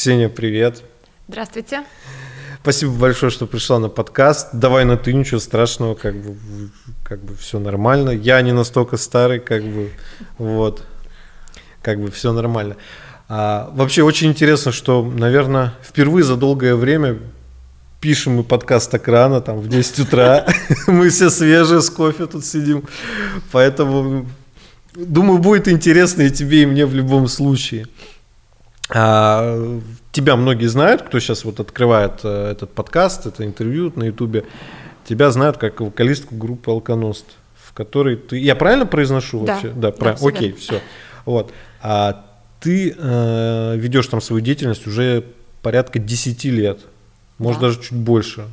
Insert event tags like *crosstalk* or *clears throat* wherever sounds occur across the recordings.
Ксения, привет. Здравствуйте. Спасибо большое, что пришла на подкаст. Давай на ты, ничего страшного, как бы, как бы все нормально. Я не настолько старый, как бы, вот, как бы все нормально. А, вообще очень интересно, что, наверное, впервые за долгое время пишем мы подкаст так рано, там в 10 утра. *laughs* Мы все свежие с кофе тут сидим. Поэтому, думаю, будет интересно и тебе, и мне в любом случае. А, тебя многие знают, кто сейчас вот открывает э, этот подкаст, это интервью на Ютубе. Тебя знают как вокалистку группы Алконост, в которой ты... Я правильно произношу Да. вообще? Да, Да, правильно. Окей, все. Вот. А ты э, ведешь там свою деятельность уже порядка 10 лет. Может, Да. даже чуть больше.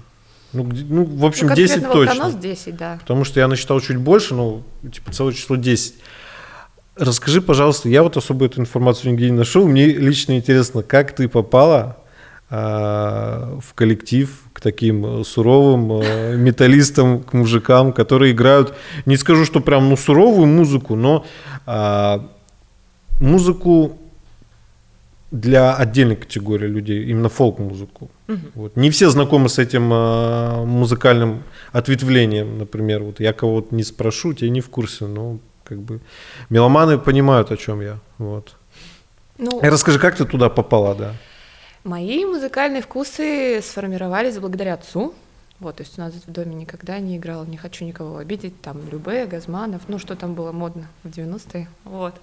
Ну, ну, в общем, ну, 10 конкретно точно. Волконос 10, да. Потому что я насчитал чуть больше, ну, типа целое число 10. Расскажи, пожалуйста, я вот особо эту информацию нигде не нашел. Мне лично интересно, как ты попала а, в коллектив к таким э, суровым э, *laughs* металлистам, к мужикам, которые играют, не скажу, что прям ну, суровую музыку, но а, музыку для отдельной категории людей, именно фолк-музыку. Вот. Не все знакомы с этим а, музыкальным ответвлением, например. Вот я кого-то не спрошу, те не в курсе, но как бы меломаны понимают, о чем я. Вот. Ну, И расскажи, как ты туда попала, да? мои музыкальные вкусы сформировались благодаря отцу. Вот, то есть у нас в доме никогда не играл, не хочу никого обидеть, там, Любе, Газманов, ну, что там было модно в 90-е, вот.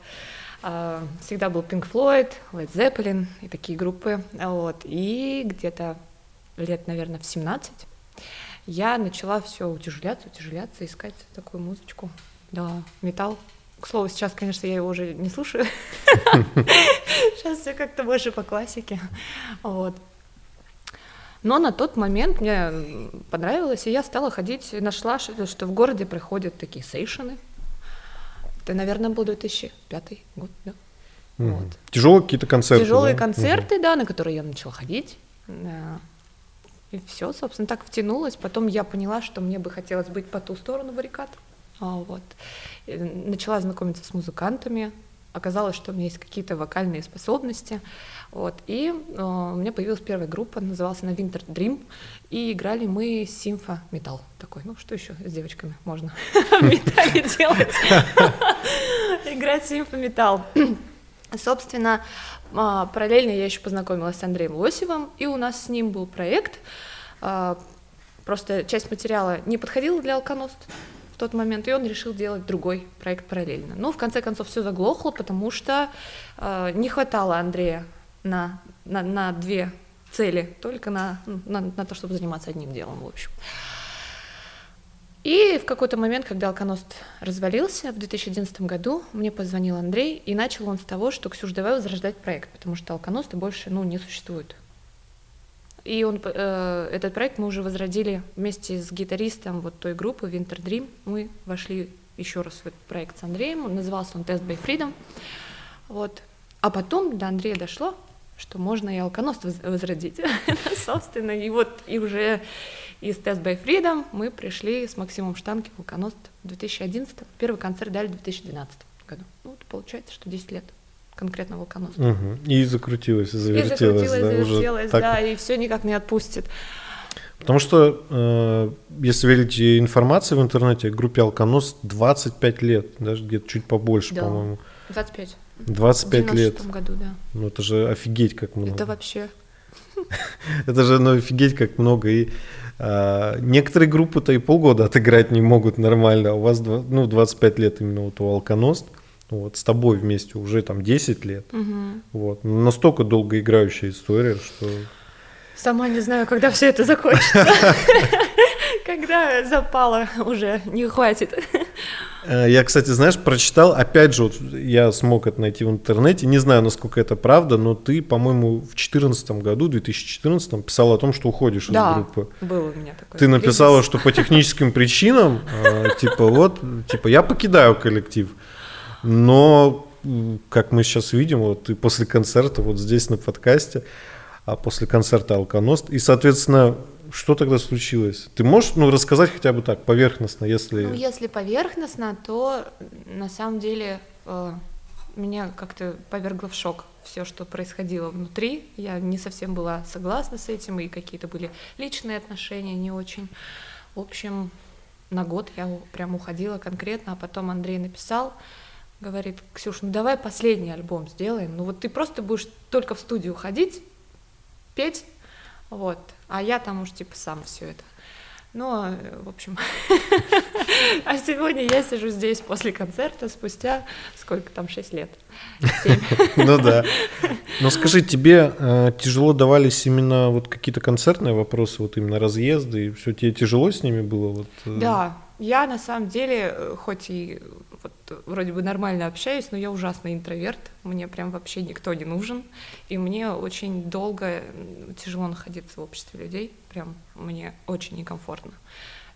А, Всегда был Pink Floyd, Led Zeppelin и такие группы, вот. И где-то лет, наверное, в 17 я начала все утяжеляться, утяжеляться, искать такую музычку, да, металл. К слову, сейчас, конечно, я его уже не слушаю. *laughs* Сейчас все как-то больше по классике. Вот. Но на тот момент мне понравилось, и я стала ходить, нашла, что в городе проходят такие сейшены. Это, наверное, был 2005 год, да. Вот. Тяжелые какие-то концерты. Тяжелые да? концерты, да, на которые я начала ходить. Да. И все, собственно, так втянулась. Потом я поняла, что мне бы хотелось быть по ту сторону баррикад. А, Вот. Начала знакомиться с музыкантами. Оказалось, что у меня есть какие-то вокальные способности. Вот. И э, у меня появилась первая группа, называлась она Winter Dream. И играли мы симфо металл такой. Ну, что еще с девочками можно *laughs* в металле *laughs* делать? *laughs* Играть симфо металл. Собственно, а, параллельно я еще познакомилась с Андреем Лосевым, и у нас с ним был проект. а, Просто часть материала не подходила для Алконост в тот момент, и он решил делать другой проект параллельно. Но в конце концов все заглохло, потому что а, не хватало Андрея на, на, на две цели, только на, ну, на, на то, чтобы заниматься одним делом, в общем. И в какой-то момент, когда Алконост развалился в 2011 году, мне позвонил Андрей, и начал он с того, что «Ксюш, давай возрождать проект, потому что Алконоста больше ну, не существует». И он, э, этот проект мы уже возродили вместе с гитаристом вот той группы Winter Dream. Мы вошли еще раз в этот проект с Андреем, он назывался он Test by Freedom. Вот. А потом до Андрея дошло, что можно и Алконост воз- возродить, *laughs* собственно. И вот и уже из Test by Freedom мы пришли с Максимом Штанки в Алконост в 2011. Первый концерт дали в 2012 году. Ну, вот получается, что 10 лет конкретно Волконост. Мгм. И закрутилась, и И завертелась. закрутилась, да, завертелась, так да, и все никак не отпустит. Потому что, э, если верить информации в интернете, группе Алконос 25 лет, даже где-то чуть побольше, Да. по-моему. 25. 25 в лет. 96 году, да. Ну это же офигеть как много. Это вообще... *laughs* Это же ну, офигеть как много. И а, некоторые группы-то и полгода отыграть не могут нормально. А у вас ну, 25 лет именно вот у Алконост. Вот, с тобой вместе уже там 10 лет. Мгм. Вот. Настолько долгоиграющая история, что... Сама не знаю, когда все это закончится. *laughs* Когда запала уже не хватит. Э, Я, кстати, знаешь, прочитал, опять же, вот я смог это найти в интернете, не знаю, насколько это правда, но ты, по-моему, в 2014 году, 2014 писал о том, что уходишь из Да, группы. был у меня такой. Ты написала, кризис. что по техническим причинам, э, типа вот, типа я покидаю коллектив, но как мы сейчас видим, вот ты после концерта вот здесь на подкасте, а после концерта Алконост, и, соответственно, что тогда случилось? Ты можешь, ну, рассказать хотя бы так, поверхностно, если... Ну, если поверхностно, то на самом деле э, меня как-то повергло в шок все, что происходило внутри. Я не совсем была согласна с этим, и какие-то были личные отношения не очень. В общем, на год я прям уходила конкретно, а потом Андрей написал, говорит, Ксюш, ну давай последний альбом сделаем, ну вот ты просто будешь только в студию ходить, петь, вот, а я там уж типа сам все это. Ну, э, в общем, *laughs* а сегодня я сижу здесь после концерта спустя сколько там, 6 лет? Ну да. Но скажи, тебе э, тяжело давались именно вот какие-то концертные вопросы, вот именно разъезды, и все, тебе тяжело с ними было? Э? Да, я на самом деле, хоть и вот вроде бы нормально общаюсь, но я ужасный интроверт, мне прям вообще никто не нужен, и мне очень долго тяжело находиться в обществе людей, прям мне очень некомфортно.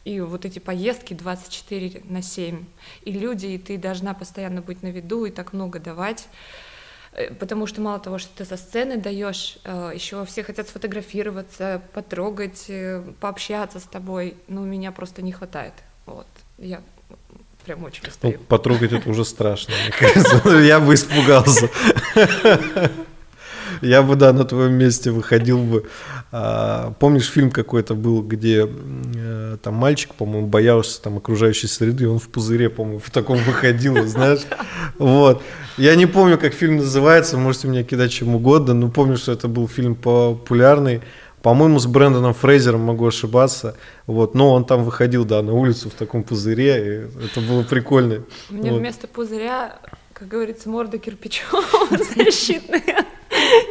И вот эти поездки 24 на 7, и люди, и ты должна постоянно быть на виду и так много давать, э, потому что мало того, что ты со сцены даешь, э, еще все хотят сфотографироваться, потрогать, э, пообщаться с тобой, но меня просто не хватает. Вот. Я прям очень устаю. Ну, потрогать это уже страшно, мне *laughs* кажется. Я бы испугался. Я бы, да, на твоем месте выходил бы. А, помнишь, фильм какой-то был, где э, там мальчик, по-моему, боялся там окружающей среды, и он в пузыре, по-моему, в таком выходил, знаешь. Вот. Я не помню, как фильм называется, можете меня кидать чем угодно, но помню, что это был фильм популярный. По-моему, с Брэндоном Фрейзером могу ошибаться. Вот, но он там выходил, да, на улицу в таком пузыре, и это было прикольно. Мне вот. вместо пузыря, как говорится, морда кирпичом *laughs* защитная.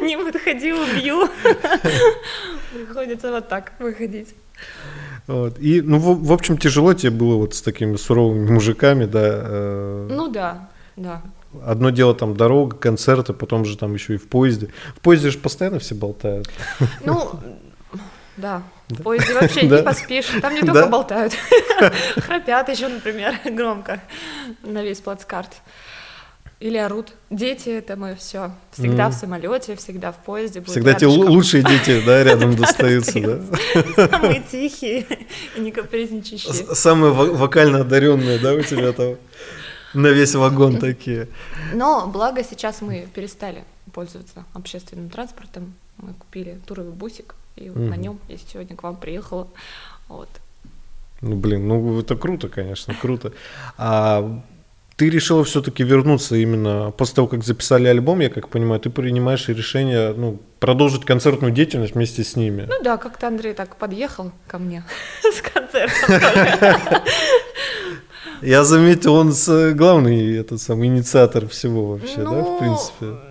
Не подходи, убью. Приходится вот так выходить. Вот. И, ну, в, в общем, тяжело тебе было вот с такими суровыми мужиками, да? Э... Ну да, да. Одно дело там дорога, концерты, потом же там еще и в поезде. В поезде же постоянно все болтают. Ну, да. В поезде вообще *laughs* не поспишь. Там не только болтают. *laughs* Храпят еще, например, *laughs* громко на весь плацкарт. Или орут. Дети это мы все. Всегда mm. в самолете, всегда в поезде. Всегда те лучшие дети, да, рядом достаются, да. Самые тихие и не капризничающие. Самые вокально одаренные, да, у тебя там на весь вагон такие. Но благо сейчас мы перестали пользоваться общественным транспортом. Мы купили туровый бусик, и на нем я сегодня к вам приехала. Вот. Ну, блин, ну это круто, конечно, круто. А ты решила все-таки вернуться именно после того, как записали альбом, я как понимаю, ты принимаешь решение ну, продолжить концертную деятельность вместе с ними. Ну да, как-то Андрей так подъехал ко мне *laughs* с концертом. *laughs* Я заметил, он главный этот самый инициатор всего вообще, да, в ну, принципе.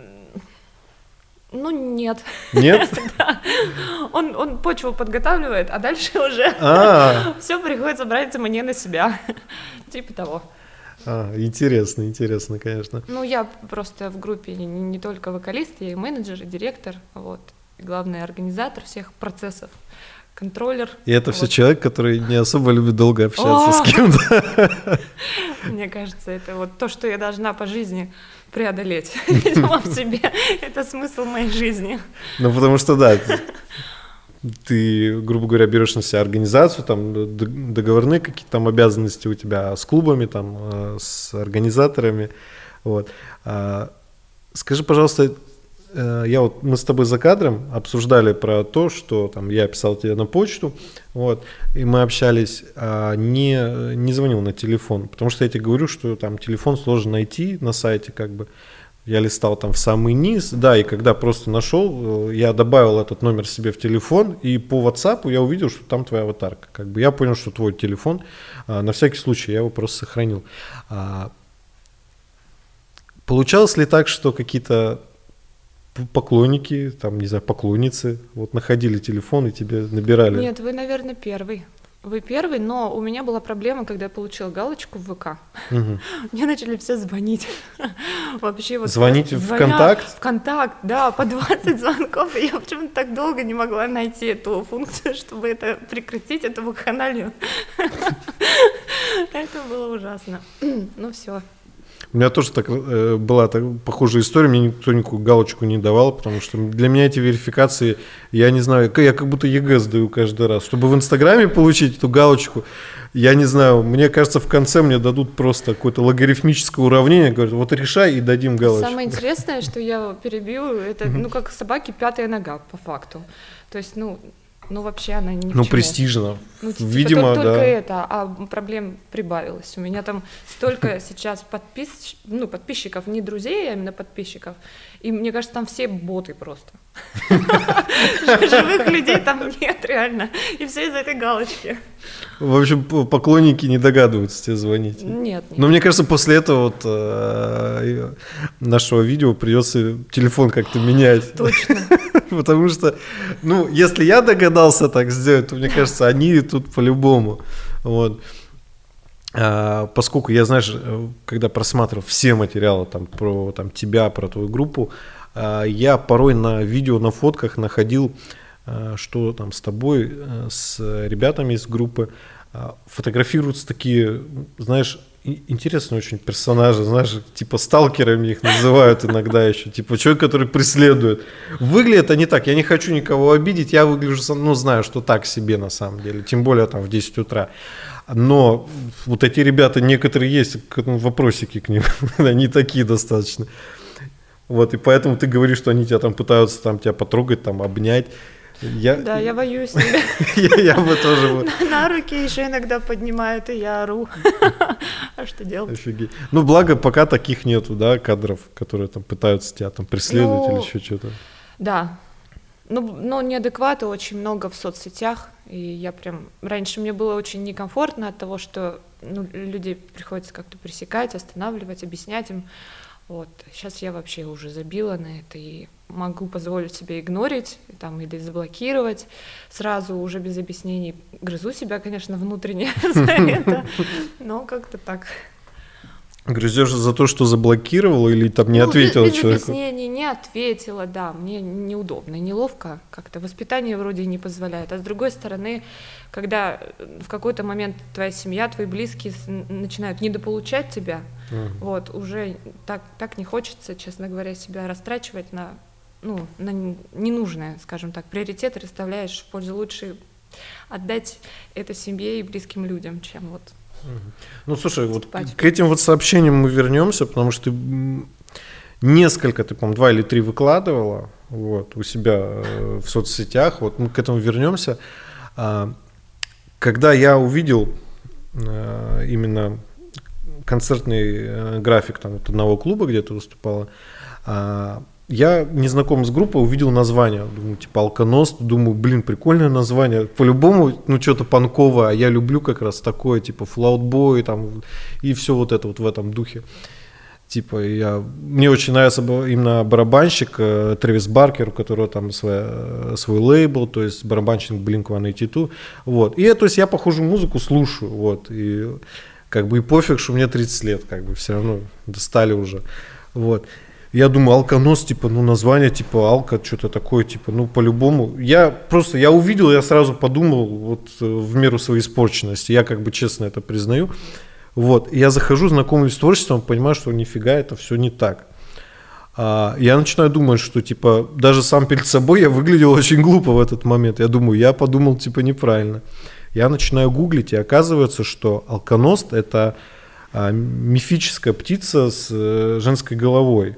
Ну, нет. Нет? *laughs* да. он, он почву подготавливает, а дальше уже а. *laughs* все приходится брать мне на себя. *laughs* типа того. А, интересно, интересно, конечно. Ну, я просто в группе не, не только вокалист, я и менеджер, и директор, вот, и главный организатор всех процессов, контроллер. И это вот. все человек, который не особо любит долго общаться О! с кем-то. *laughs* Мне кажется, это вот то, что я должна по жизни преодолеть, *laughs* видимо, в себе. Это смысл моей жизни. Ну, потому что, да, ты, грубо говоря, берешь на себя организацию, там договорные какие-то там обязанности у тебя с клубами, там, э, с организаторами. Вот. А, скажи, пожалуйста, я вот, мы с тобой за кадром обсуждали про то, что там я писал тебе на почту, вот, и мы общались, а не, не звонил на телефон, потому что я тебе говорю, что там телефон сложно найти на сайте, как бы, я листал там в самый низ, да, и когда просто нашел, э, я добавил этот номер себе в телефон, и по WhatsApp я увидел, что там твоя аватарка. Как бы я понял, что твой телефон, а, на всякий случай я его просто сохранил. А, получалось ли так, что какие-то поклонники, там, не знаю, поклонницы, вот находили телефон и тебе набирали? Нет, вы, наверное, первый. Вы первый, но у меня была проблема, когда я получила галочку в ВК. Угу. *laughs* Мне начали все звонить. *laughs* Вообще вот Звонить в ВКонтакт? В ВКонтакт, да, по 20 *laughs* звонков. И я почему-то так долго не могла найти эту функцию, чтобы это прекратить, эту вакханалию. Это было ужасно. *clears throat* Ну все, У меня тоже так э, была так, похожая история, мне никто никакую галочку не давал, потому что для меня эти верификации, я не знаю, я как будто ЕГЭ сдаю каждый раз. Чтобы в Инстаграме получить эту галочку, я не знаю, мне кажется, в конце мне дадут просто какое-то логарифмическое уравнение, говорят, вот решай и дадим галочку. Самое интересное, что я перебью, это, ну, как собаки пятая нога, по факту. То есть, ну, ну, вообще она не Ну, престижно. Ну, типа, Видимо, только, да. это, а проблем прибавилось. У меня там столько *laughs* сейчас подпис... ну, подписчиков, не друзей, а именно подписчиков. И мне кажется, там все боты просто. *laughs* Живых людей там нет, реально. И все из-за этой галочки. В общем, поклонники не догадываются тебе звонить. Нет, нет. Но мне кажется, после этого вот э, нашего видео придется телефон как-то менять. Точно. *laughs* Потому что, ну, если я догадался так сделать, то мне кажется, они тут по-любому. Вот. А, поскольку я, знаешь, когда просматривал все материалы там, про там, тебя, про твою группу, а, я порой на видео, на фотках находил, а, что там с тобой, э, с ребятами из группы фотографируются такие, знаешь, интересные очень персонажи, знаешь, типа сталкерами их называют иногда еще, типа человек, который преследует. Выглядят они так, я не хочу никого обидеть, я выгляжу, ну, знаю, что так себе на самом деле, тем более там в 10 утра. Но вот эти ребята, некоторые есть ну, вопросики к ним, *laughs* они такие достаточно. Вот, и поэтому ты говоришь, что они тебя там пытаются там тебя потрогать, там обнять. Я... Да, я боюсь *laughs* я, бы тоже... На, руки еще иногда поднимают, и я ору. *laughs* а что делать? Офигеть. Ну, благо, пока таких нету, да, кадров, которые там пытаются тебя там преследовать или ну, еще что-то. Да. Ну, но неадекваты очень много в соцсетях, и я прям... Раньше мне было очень некомфортно от того, что ну, людей приходится как-то пресекать, останавливать, объяснять им. Вот. Сейчас я вообще уже забила на это и могу позволить себе игнорить там, или заблокировать сразу уже без объяснений. Грызу себя, конечно, внутренне *laughs* за *laughs* это, но как-то так. Грызешь за то, что заблокировала или там не ну, ответила без, без человеку? объяснений не ответила, да, мне неудобно, неловко, как-то воспитание вроде не позволяет. А с другой стороны, когда в какой-то момент твоя семья, твои близкие начинают недополучать тебя, mm. вот, уже так, так не хочется, честно говоря, себя растрачивать на, ну, на ненужное, скажем так, приоритеты расставляешь в пользу лучше отдать это семье и близким людям, чем вот ну, слушай, вот к этим вот сообщениям мы вернемся, потому что ты несколько, ты, по-моему, два или три выкладывала вот, у себя э, в соцсетях, вот мы к этому вернемся. А, когда я увидел э, именно концертный э, график там, вот одного клуба, где ты выступала, я не знаком с группой, увидел название, думаю, типа Алконост, думаю, блин, прикольное название, по-любому, ну, что-то панковое, а я люблю как раз такое, типа Флаутбой, там, и все вот это вот в этом духе. Типа, я, мне очень нравится именно барабанщик э, Трэвис Баркер, у которого там свой, э, свой лейбл, то есть барабанщик Blink-182, вот. И, то есть, я похожую музыку слушаю, вот, и как бы и пофиг, что мне 30 лет, как бы все равно достали уже, вот. Я думаю, алконос, типа, ну, название, типа, алка, что-то такое, типа, ну, по-любому. Я просто, я увидел, я сразу подумал, вот, э, в меру своей испорченности, я, как бы, честно это признаю. Вот, я захожу, знакомлюсь с творчеством, понимаю, что нифига, это все не так. А, я начинаю думать, что, типа, даже сам перед собой я выглядел очень глупо в этот момент. Я думаю, я подумал, типа, неправильно. Я начинаю гуглить, и оказывается, что алконост – это мифическая птица с э, женской головой.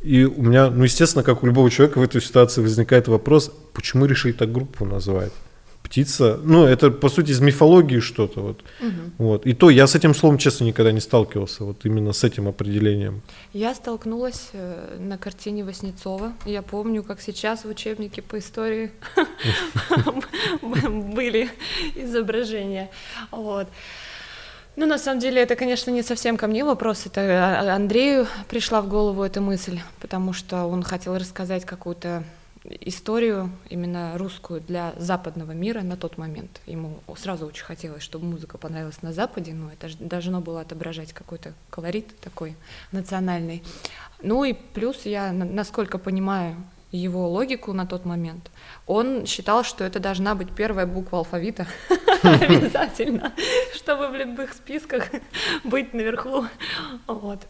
И у меня, ну, естественно, как у любого человека в этой ситуации возникает вопрос, почему решили так группу назвать? Птица, ну, это, по сути, из мифологии что-то. Вот. Угу. вот. И то я с этим словом, честно, никогда не сталкивался, вот именно с этим определением. Я столкнулась э, на картине Васнецова. Я помню, как сейчас в учебнике по истории *laughs* *laughs* были изображения. Вот. Ну, на самом деле, это, конечно, не совсем ко мне вопрос, это а, Андрею пришла в голову эта мысль, потому что он хотел рассказать какую-то историю именно русскую для западного мира на тот момент. Ему сразу очень хотелось, чтобы музыка понравилась на Западе, но это должно было отображать какой-то колорит такой национальный. Ну и плюс я, насколько понимаю, его логику на тот момент. Он считал, что это должна быть первая буква алфавита *laughs* обязательно, чтобы в любых списках быть наверху. Вот.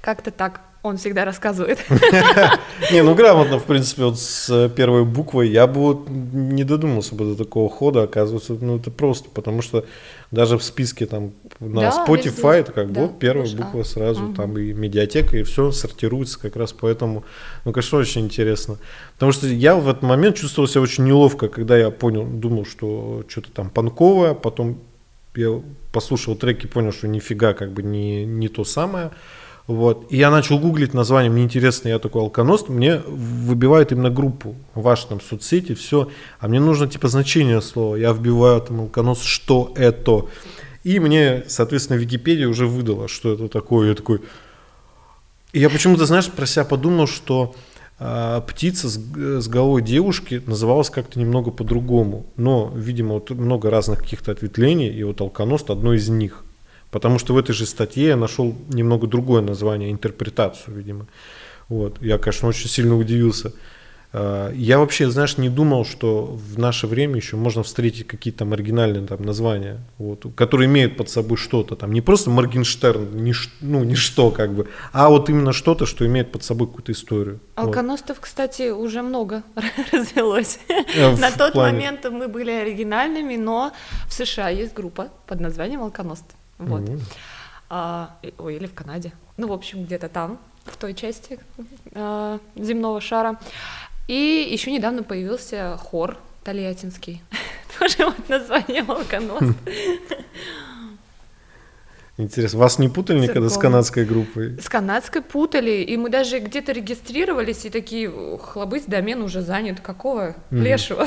Как-то так он всегда рассказывает. *laughs* Не, ну грамотно, в принципе, вот с первой буквой я бы вот не додумался бы до такого хода, оказывается, ну это просто, потому что даже в списке там на Да, Spotify везде. это как Да, бы вот первая душа. буква сразу, Мгм. там и медиатека, и все сортируется как раз поэтому, ну, конечно, очень интересно. Потому что я в этот момент чувствовал себя очень неловко, когда я понял, думал, что что-то там панковое, потом я послушал треки, понял, что нифига как бы не, не то самое. Вот. И я начал гуглить название, мне интересно, я такой алконост, мне выбивают именно группу, ваш там соцсети, все, а мне нужно типа значение слова, я вбиваю там алконост, что это, и мне, соответственно, Википедия уже выдала, что это такое, я такой, и я почему-то, знаешь, про себя подумал, что а, птица с, г- с головой девушки называлась как-то немного по-другому. Но, видимо, вот много разных каких-то ответвлений, и вот алконост одно из них. Потому что в этой же статье я нашел немного другое название, интерпретацию, видимо. Вот. Я, конечно, очень сильно удивился. А, Я вообще, знаешь, не думал, что в наше время еще можно встретить какие-то оригинальные там названия, вот, которые имеют под собой что-то там, не просто Моргенштерн, ни, ш- ну, ничто как бы, а вот именно что-то, что имеет под собой какую-то историю. Вот. Алконостов, кстати, уже много *laughs* развелось. Э, На тот момент мы были оригинальными, но в США есть группа под названием Алконост. Вот. А, ой, или в Канаде. Ну, в общем, где-то там, в той части а, земного шара. И еще недавно появился хор Тольяттинский. *laughs* Тоже вот название Алконост. Интересно, вас не путали никогда с Церковный. канадской группой? С канадской путали, и мы даже где-то регистрировались, и такие, хлобысь, домен уже занят, какого Мгм. лешего?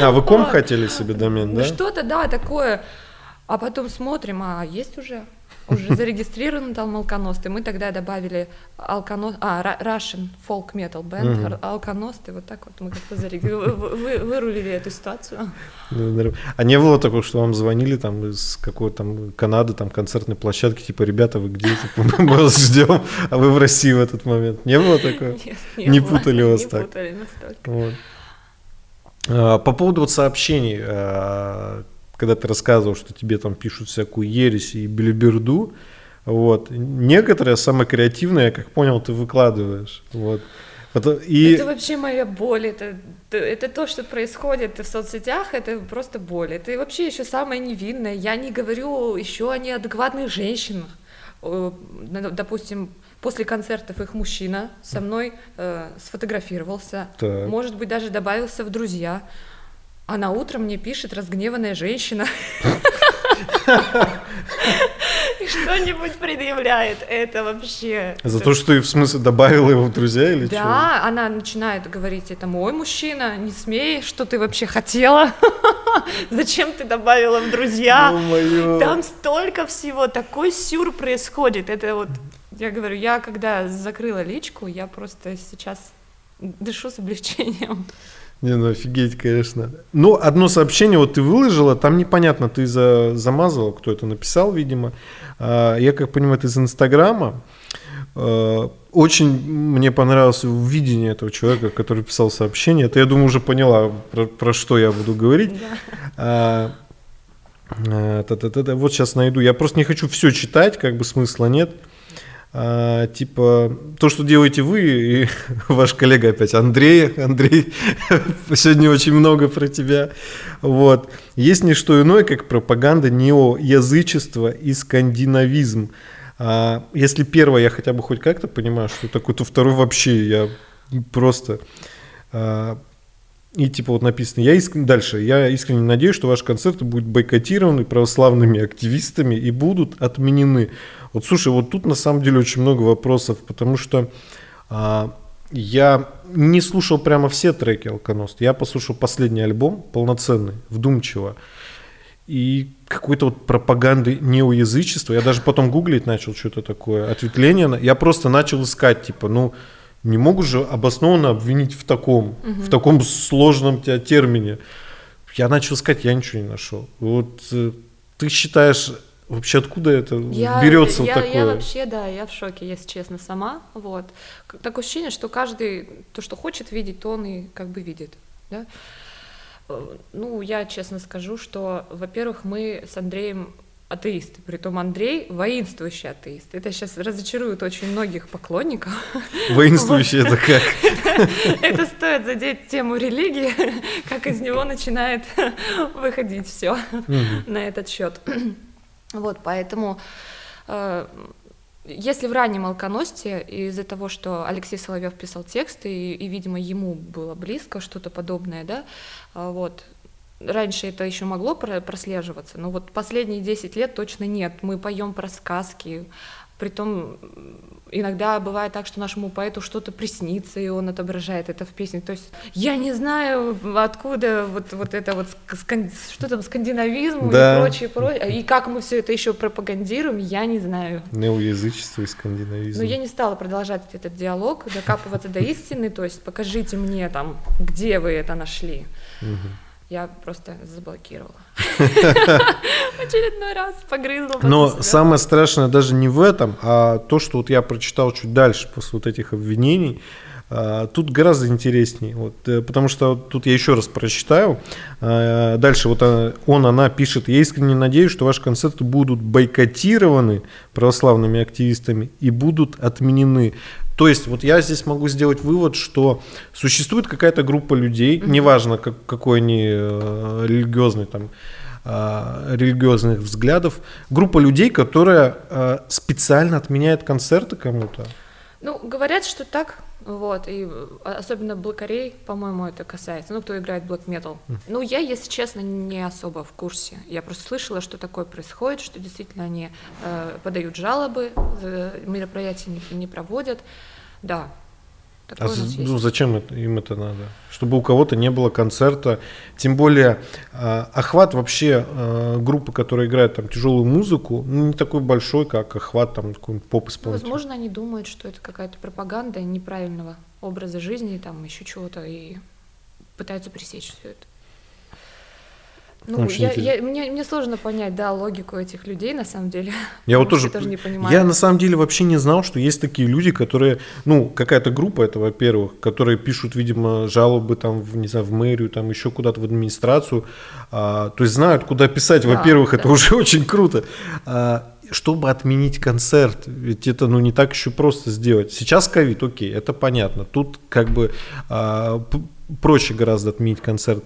А, вы ком Вот. хотели себе домен, Ну да? что-то, да, такое. А потом смотрим, а есть уже? Уже зарегистрирован там алконост, и мы тогда добавили алконост, а, Russian folk metal band, ар- алконост, и вот так вот мы как-то зареги- вы- вы- вырулили эту ситуацию. А не было такого, что вам звонили там из какой-то там Канады, там концертной площадки, типа, ребята, вы где? Типа, мы вас ждем, а вы в России в этот момент. Не было такого? Нет, Не было, путали вас не так? путали настолько. Вот. А, По поводу вот сообщений, а, когда ты рассказывал, что тебе там пишут всякую ересь и билиберду, вот, некоторые самые креативные, я как понял, ты выкладываешь, вот. Пото- И Это вообще моя боль, это, это то, что происходит в соцсетях, это просто боль. Это вообще еще самое невинное. Я не говорю еще о неадекватных женщинах. Э, Допустим, после концертов их мужчина со мной э, сфотографировался, Так. может быть, даже добавился в друзья. А на утро мне пишет разгневанная женщина. И что-нибудь предъявляет. Это вообще... за то, что ты в смысле добавила его в друзья или что? Да, она начинает говорить, это мой мужчина, не смей, что ты вообще хотела, *laughs* зачем ты добавила в друзья, там столько всего, такой сюр происходит, это вот, я говорю, я когда закрыла личку, я просто сейчас дышу с облегчением. Не, ну офигеть, конечно. Ну, одно сообщение вот ты выложила, там непонятно, ты за, замазала, кто это написал, видимо. А, я как понимаю, это из Инстаграма. А, очень мне понравилось видение этого человека, который писал сообщение. Это, я думаю, уже поняла, про, про что я буду говорить. А, а, та-та-та-та. Вот сейчас найду. Я просто не хочу все читать, как бы смысла нет. А, типа, то, что делаете вы и *laughs* ваш коллега опять Андрей, Андрей, *laughs* сегодня очень много про тебя, вот, есть не что иное, как пропаганда неоязычества и скандинавизм. А, если первое я хотя бы хоть как-то понимаю, что такое, то второй вообще я просто... а, и типа вот написано, я искренне, дальше, я искренне надеюсь, что ваши концерты будут бойкотированы православными активистами и будут отменены. Вот слушай, вот тут на самом деле очень много вопросов, потому что а, я не слушал прямо все треки Алконост. Я послушал последний альбом, полноценный, вдумчиво. И какой-то вот пропаганды неоязычества. Я даже потом гуглить начал что-то такое, ответвление. Я просто начал искать, типа, ну, не могу же обоснованно обвинить в таком, в таком сложном те- термине. Я начал искать, я ничего не нашел. Вот э, ты считаешь, вообще откуда это я, берется я, вот такое? Я вообще, да, я в шоке, если честно, сама. Вот. Такое ощущение, что каждый то, что хочет видеть, то он и как бы видит. Да? Э, ну, я честно скажу, что, во-первых, мы с Андреем атеисты. Притом Андрей воинствующий атеист. Это сейчас разочарует очень многих поклонников. *laughs* Воинствующий это как? *laughs* Это стоит задеть тему религии, *laughs* как из него начинает выходить все на этот счет. Вот, поэтому э, если в раннем алконосте из-за того, что Алексей Соловьев писал тексты, и, и, видимо, ему было близко что-то подобное, да, э, вот, раньше это еще могло прослеживаться, но вот последние 10 лет точно нет. Мы поем про сказки, Притом иногда бывает так, что нашему поэту что-то приснится, и он отображает это в песне. То есть я не знаю, откуда вот, вот это вот, что там, скандинавизм да. и прочее, прочее. И как мы все это еще пропагандируем, я не знаю. Неоязычество и скандинавизм. Но я не стала продолжать этот диалог, докапываться до истины, то есть покажите мне там, где вы это нашли. Угу я просто заблокировала. *laughs* *laughs* Очередной раз погрызла. Но самое страшное даже не в этом, а то, что вот я прочитал чуть дальше после вот этих обвинений, а, Тут гораздо интереснее, вот, э, потому что тут я еще раз прочитаю. А, дальше вот он, она пишет, я искренне надеюсь, что ваши концерты будут бойкотированы православными активистами и будут отменены. То есть вот я здесь могу сделать вывод, что существует какая-то группа людей, mm-hmm. неважно как, какой они э, религиозный там э, религиозных взглядов, группа людей, которая э, специально отменяет концерты кому-то. Ну, говорят, что так, вот, и э, особенно блокарей, по-моему, это касается, ну, кто играет black metal. Mm. Ну, я, если честно, не особо в курсе. Я просто слышала, что такое происходит, что действительно они э, подают жалобы, э, мероприятия не, не проводят. Да. А ну, зачем это, им это надо? Чтобы у кого-то не было концерта. Тем более э, охват вообще э, группы, которая играет там тяжелую музыку, ну, не такой большой, как охват там какой-нибудь поп-исполнителя. Ну, возможно, они думают, что это какая-то пропаганда неправильного образа жизни, там еще чего-то, и пытаются пресечь все это. Ну, я, я, мне, мне сложно понять, да, логику этих людей, на самом деле. *laughs* Я вот тоже, тоже не понимаю. Я на самом деле вообще не знал, что есть такие люди, которые, ну, какая-то группа, это, во-первых, которые пишут, видимо, жалобы там, в, не знаю, в мэрию, там, еще куда-то в администрацию, а, то есть знают, куда писать, да, во-первых, да. это уже *laughs* очень круто. А, чтобы отменить концерт, ведь это ну не так еще просто сделать. Сейчас ковид, окей, это понятно. Тут как бы а, проще гораздо отменить концерт.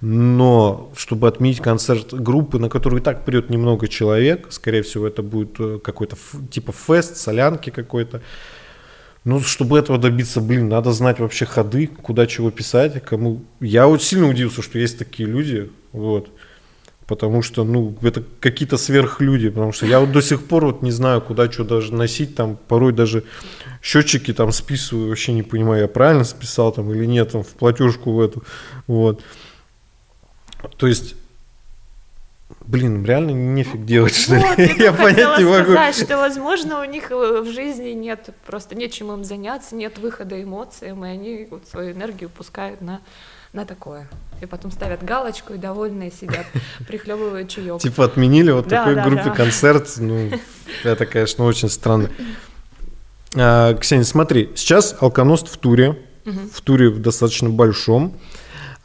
Но чтобы отменить концерт группы, на которую и так придет немного человек, скорее всего, это будет э, какой-то типа фест, солянки какой-то. Ну, чтобы этого добиться, блин, надо знать вообще ходы, куда чего писать, кому. Я очень сильно удивился, что есть такие люди, вот. Потому что, ну, это какие-то сверхлюди, потому что я вот до сих пор вот не знаю, куда что даже носить, там порой даже счетчики там списываю, вообще не понимаю, я правильно списал там или нет, там в платежку в эту, вот. То есть Блин, реально нефиг делать, что вот, ли? Я, *laughs* я понять не могу. сказать, что, возможно, у них э, в жизни нет, просто нечем им заняться, нет выхода эмоциям, и они вот свою энергию пускают на, на такое. И потом ставят галочку и довольные сидят, *laughs* прихлебывают чаек. Типа отменили вот такой группе концерт, ну, это, конечно, очень странно. А, Ксения, смотри, сейчас Алконост в туре, в туре достаточно большом.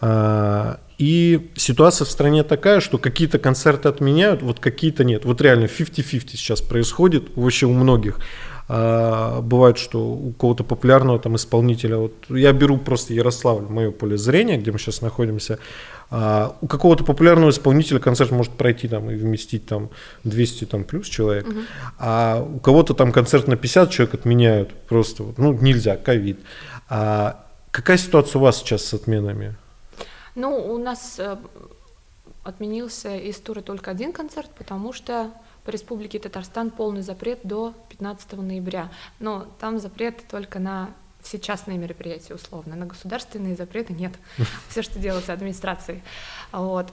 А, и ситуация в стране такая, что какие-то концерты отменяют, вот какие-то нет. Вот реально 50-50 сейчас происходит вообще у многих. А, бывает, что у кого-то популярного там исполнителя, вот я беру просто Ярославль, мое поле зрения, где мы сейчас находимся, а, у какого-то популярного исполнителя концерт может пройти там и вместить там 200 там плюс человек, угу. а у кого-то там концерт на 50 человек отменяют просто, ну нельзя, ковид. А какая ситуация у вас сейчас с отменами? Ну, у нас э, отменился из тура только один концерт, потому что по Республике Татарстан полный запрет до 15 ноября. Но там запрет только на все частные мероприятия условно, на государственные запреты нет. *laughs* Все, что делается администрацией. Вот.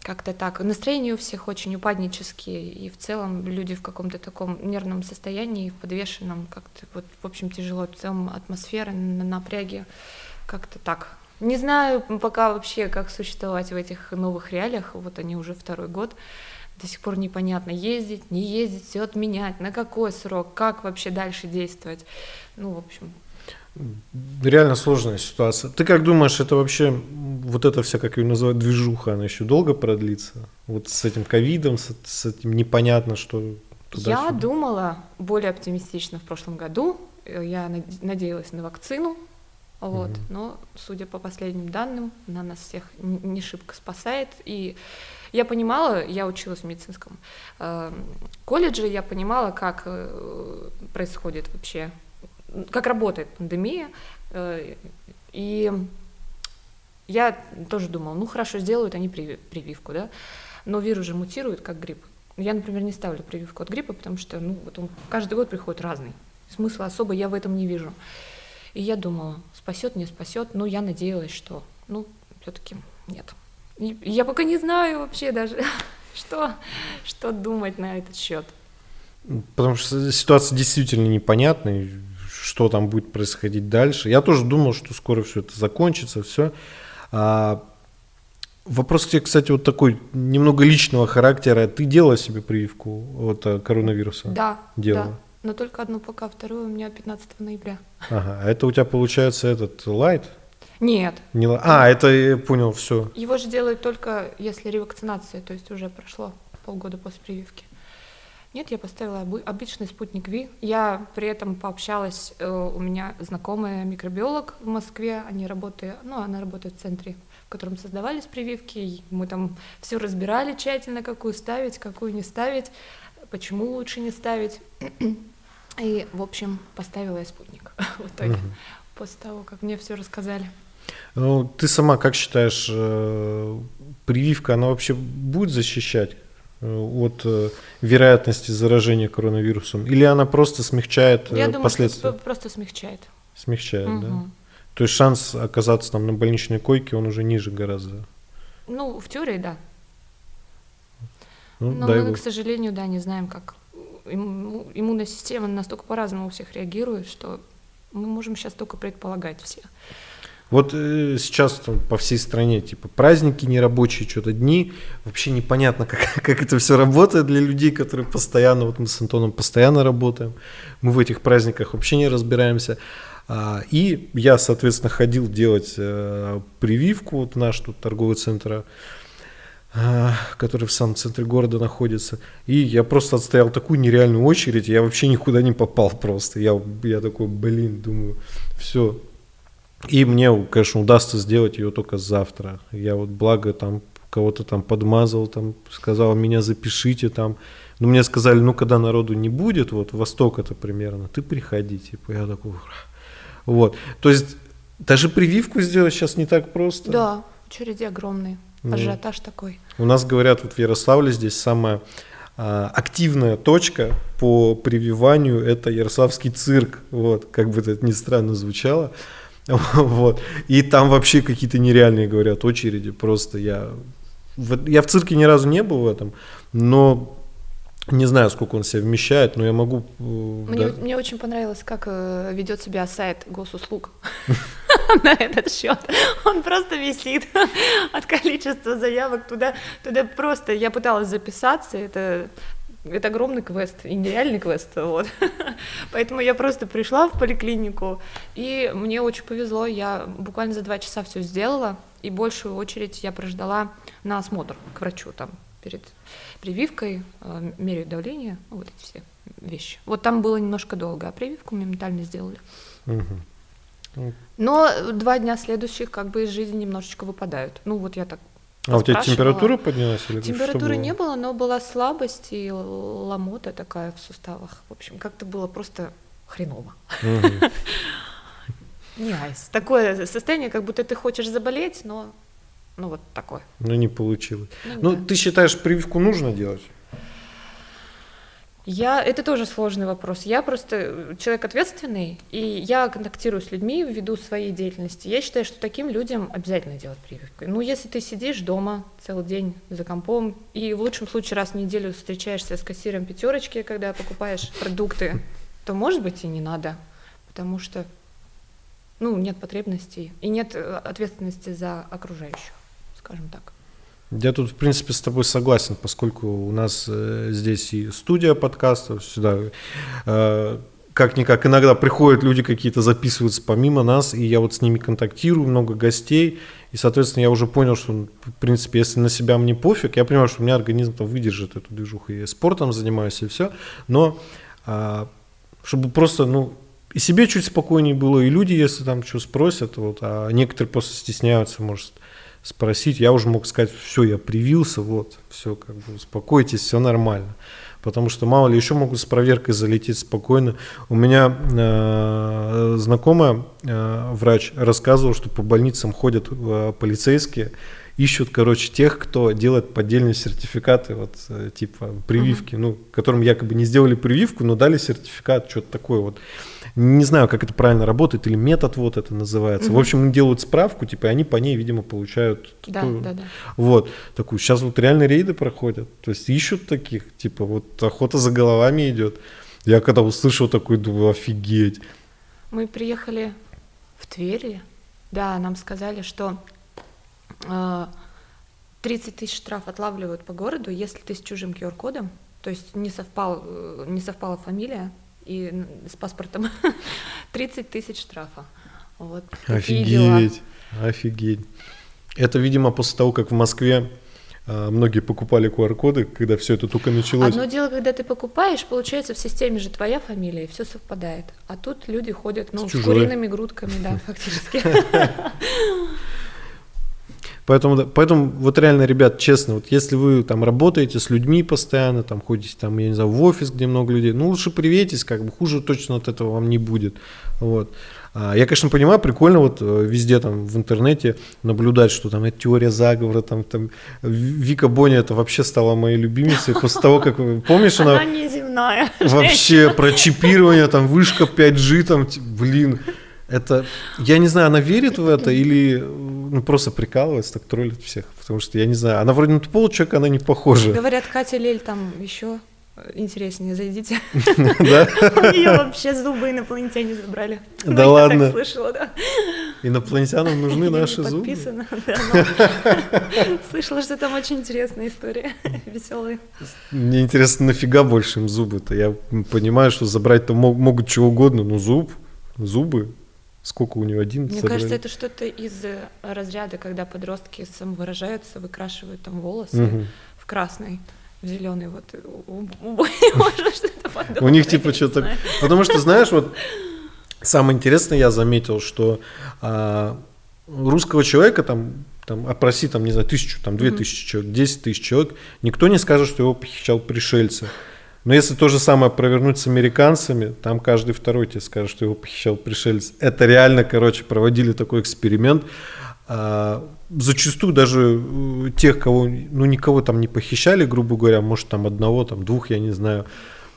Как-то так. Настроение у всех очень упаднические, и в целом люди в каком-то таком нервном состоянии, в подвешенном, как-то вот, в общем, тяжело. В целом атмосфера на напряге как-то так не знаю пока вообще, как существовать в этих новых реалиях. Вот они уже второй год. До сих пор непонятно, ездить, не ездить, все отменять, на какой срок, как вообще дальше действовать. Ну, в общем, Реально сложная ситуация. Ты как думаешь, это вообще, вот эта вся, как ее называют, движуха, она еще долго продлится? Вот с этим ковидом, с, с этим непонятно, что туда Я думала более оптимистично в прошлом году. Я надеялась на вакцину, вот. Угу. Но, судя по последним данным, она нас всех не шибко спасает. И я понимала, я училась в медицинском э, колледже, я понимала, как э, происходит вообще как работает пандемия. Э, и я тоже думала, ну хорошо, сделают они прививку, да, но вирус же мутирует, как грипп. Я, например, не ставлю прививку от гриппа, потому что ну, вот он каждый год приходит разный. Смысла особо я в этом не вижу. И я думала, спасет, не спасет, но я надеялась, что, ну, все-таки нет. И я пока не знаю вообще даже, *laughs* что, что думать на этот счет. Потому что ситуация действительно непонятная что там будет происходить дальше. Я тоже думал, что скоро все это закончится, все. А, вопрос кстати, вот такой немного личного характера. Ты делала себе прививку от э, коронавируса? Да. Делала. Да. Но только одну пока, вторую у меня 15 ноября. Ага, а это у тебя получается этот лайт? Нет. Не, а, это я понял, все. Его же делают только если ревакцинация, то есть уже прошло полгода после прививки. Нет, я поставила обычный спутник Ви. Я при этом пообщалась, э, у меня знакомая микробиолог в Москве, они работают, ну, она работает в центре, в котором создавались прививки. Мы там все разбирали тщательно, какую ставить, какую не ставить, почему лучше не ставить. И, в общем, поставила я спутник *laughs* в итоге, угу. после того, как мне все рассказали. Ну, ты сама как считаешь, э, прививка, она вообще будет защищать Э, от э, вероятности заражения коронавирусом? Или она просто смягчает Я думаю, последствия? Что просто смягчает. Смягчает, угу. да? То есть шанс оказаться там на больничной койке, он уже ниже гораздо? Ну, в теории, да. Ну, Но мы, Бог. к сожалению, да, не знаем, как иммунная система настолько по-разному у всех реагирует, что мы можем сейчас только предполагать все. Вот э, сейчас там, по всей стране, типа, праздники нерабочие, что-то дни, вообще непонятно, как, *laughs* как это все работает для людей, которые постоянно, вот мы с Антоном постоянно работаем, мы в этих праздниках вообще не разбираемся. А, и я, соответственно, ходил делать а, прививку, вот наш тут торговый центр, который в самом центре города находится. И я просто отстоял такую нереальную очередь, я вообще никуда не попал просто. Я, я такой, блин, думаю, все, и мне, конечно, удастся сделать ее только завтра. Я вот благо там кого-то там подмазал, там сказал, меня запишите там. Но мне сказали, ну, когда народу не будет, вот, Восток это примерно, ты приходи, типа, я такой, Ура. вот. То есть даже прививку сделать сейчас не так просто. Да, очереди огромные, ну, ажиотаж такой. У нас говорят, вот в Ярославле здесь самая а, активная точка по прививанию, это Ярославский цирк, вот, как бы это ни странно звучало. *laughs* Вот. И там вообще какие-то нереальные, говорят, очереди. Просто я... Я в цирке ни разу не был в этом, но не знаю, сколько он себя вмещает, но я могу... Э, мне, да. мне очень понравилось, как э, ведет себя сайт госуслуг *laughs* на этот счет. Он просто висит от количества заявок туда, туда просто. Я пыталась записаться, это это огромный квест, и нереальный квест, вот. *laughs* Поэтому я просто пришла в поликлинику, и мне очень повезло, я буквально за два часа все сделала, и большую очередь я прождала на осмотр к врачу там перед прививкой, э, меряют давление, ну, вот эти все вещи. Вот там было немножко долго, а прививку моментально сделали. Но два дня следующих как бы из жизни немножечко выпадают. Ну вот я так а у тебя температура поднялась? Или Температуры не было, но была слабость и ломота такая в суставах. В общем, как-то было просто хреново. *laughs* Не айс. Такое состояние, как будто ты хочешь заболеть, но ну вот такое. Ну не получилось. Ну, ну ты считаешь, прививку нужно делать? Я, это тоже сложный вопрос. Я просто э, человек ответственный, и я контактирую с людьми ввиду своей деятельности. Я считаю, что таким людям обязательно делать прививку. Ну, если ты сидишь дома целый день за компом, и в лучшем случае раз в неделю встречаешься с кассиром пятерочки, когда покупаешь продукты, то, может быть, и не надо, потому что, ну, нет потребностей и нет э, ответственности за окружающих, скажем так. Я тут, в принципе, с тобой согласен, поскольку у нас э, здесь и студия подкастов, сюда э, как-никак иногда приходят люди какие-то, записываются помимо нас, и я вот с ними контактирую, много гостей, и, соответственно, я уже понял, что, в принципе, если на себя мне пофиг, я понимаю, что у меня организм там выдержит эту движуху, и спортом занимаюсь, и все, но а, чтобы просто, ну, и себе чуть спокойнее было, и люди, если там что спросят, вот, а некоторые просто стесняются, может, спросить, я уже мог сказать, все, я привился, вот, все, как бы, успокойтесь, все нормально. Потому что, мало ли, еще могут с проверкой залететь спокойно. У меня э, знакомая, э, врач, рассказывал, что по больницам ходят э, полицейские, ищут, короче, тех, кто делает поддельные сертификаты, вот, э, типа, прививки, uh-huh. ну, которым якобы не сделали прививку, но дали сертификат, что-то такое вот. Не знаю, как это правильно работает, или метод вот это называется. Uh-huh. В общем, делают справку, типа, и они по ней, видимо, получают... Да, такую, да, да. Вот, такую. Сейчас вот реально рейды проходят, то есть ищут таких, типа, вот охота за головами идет. Я когда услышал такой, думаю, офигеть. Мы приехали в Твери, да, нам сказали, что 30 э, тысяч штраф отлавливают по городу, если ты с чужим QR-кодом, то есть не, совпал, э, не совпала фамилия и с паспортом, *laughs* 30 тысяч штрафа. Вот, офигеть, офигеть. Это, видимо, после того, как в Москве э, многие покупали QR-коды, когда все это только началось. Одно дело, когда ты покупаешь, получается в системе же твоя фамилия, и все совпадает. А тут люди ходят ну, с, с куриными грудками, да, фактически. *laughs* *laughs* Поэтому, поэтому вот реально, ребят, честно, вот если вы там работаете с людьми постоянно, там ходите там, я не знаю, в офис, где много людей, ну лучше приветесь, как бы хуже точно от этого вам не будет. Вот. А, я, конечно, понимаю, прикольно вот э, везде там в интернете наблюдать, что там это теория заговора, там, там Вика Боня это вообще стала моей любимицей после того, как, помнишь, она... Она неземная. Вообще про чипирование, там вышка 5G, там, блин, это, я не знаю, она верит в это или ну, просто прикалывается, так троллит всех, потому что я не знаю, она вроде на тупого человека, она не похожа. Говорят, Катя Лель там еще интереснее, зайдите. *laughs* Да? У нее вообще зубы инопланетяне забрали. Да ну, ладно? Я так слышала, да. Инопланетянам нужны наши зубы? Подписано, да. *laughs* Слышала, что там очень интересная история, *laughs* веселая. Мне интересно, нафига больше им зубы-то? Я понимаю, что забрать-то могут чего угодно, но зуб, зубы, Сколько у нее? один? Мне забрали? кажется, это что-то из э, разряда, когда подростки самовыражаются, выкрашивают там волосы угу. в красный, в зеленый. Вот у *laughs* них типа что-то... Потому что, знаешь, вот *laughs* самое интересное я заметил, что а, русского человека там там, опроси, там, не знаю, тысячу, там, две тысячи человек, десять тысяч человек, никто не скажет, что его похищал пришельцы. Но если то же самое провернуть с американцами, там каждый второй тебе скажет, что его похищал пришелец. Это реально, короче, проводили такой эксперимент. А, зачастую даже э, тех, кого, ну, никого там не похищали, грубо говоря, может, там одного, там двух, я не знаю.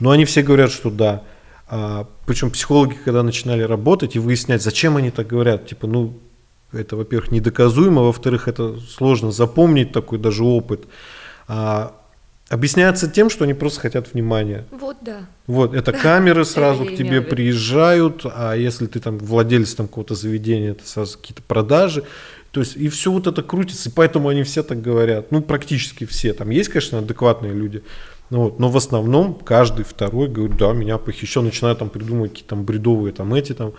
Но они все говорят, что да. А, причем психологи, когда начинали работать и выяснять, зачем они так говорят, типа, ну, это, во-первых, недоказуемо, во-вторых, это сложно запомнить такой даже опыт. А, Объясняется тем, что они просто хотят внимания. Вот, да. Вот, это камеры *laughs* сразу к тебе приезжают, а если ты там владелец там какого-то заведения, это сразу какие-то продажи. То есть и все вот это крутится, и поэтому они все так говорят. Ну, практически все. Там есть, конечно, адекватные люди. Ну, вот, но в основном каждый второй говорит, да, меня похищен, начинают там придумывать какие-то там бредовые там эти там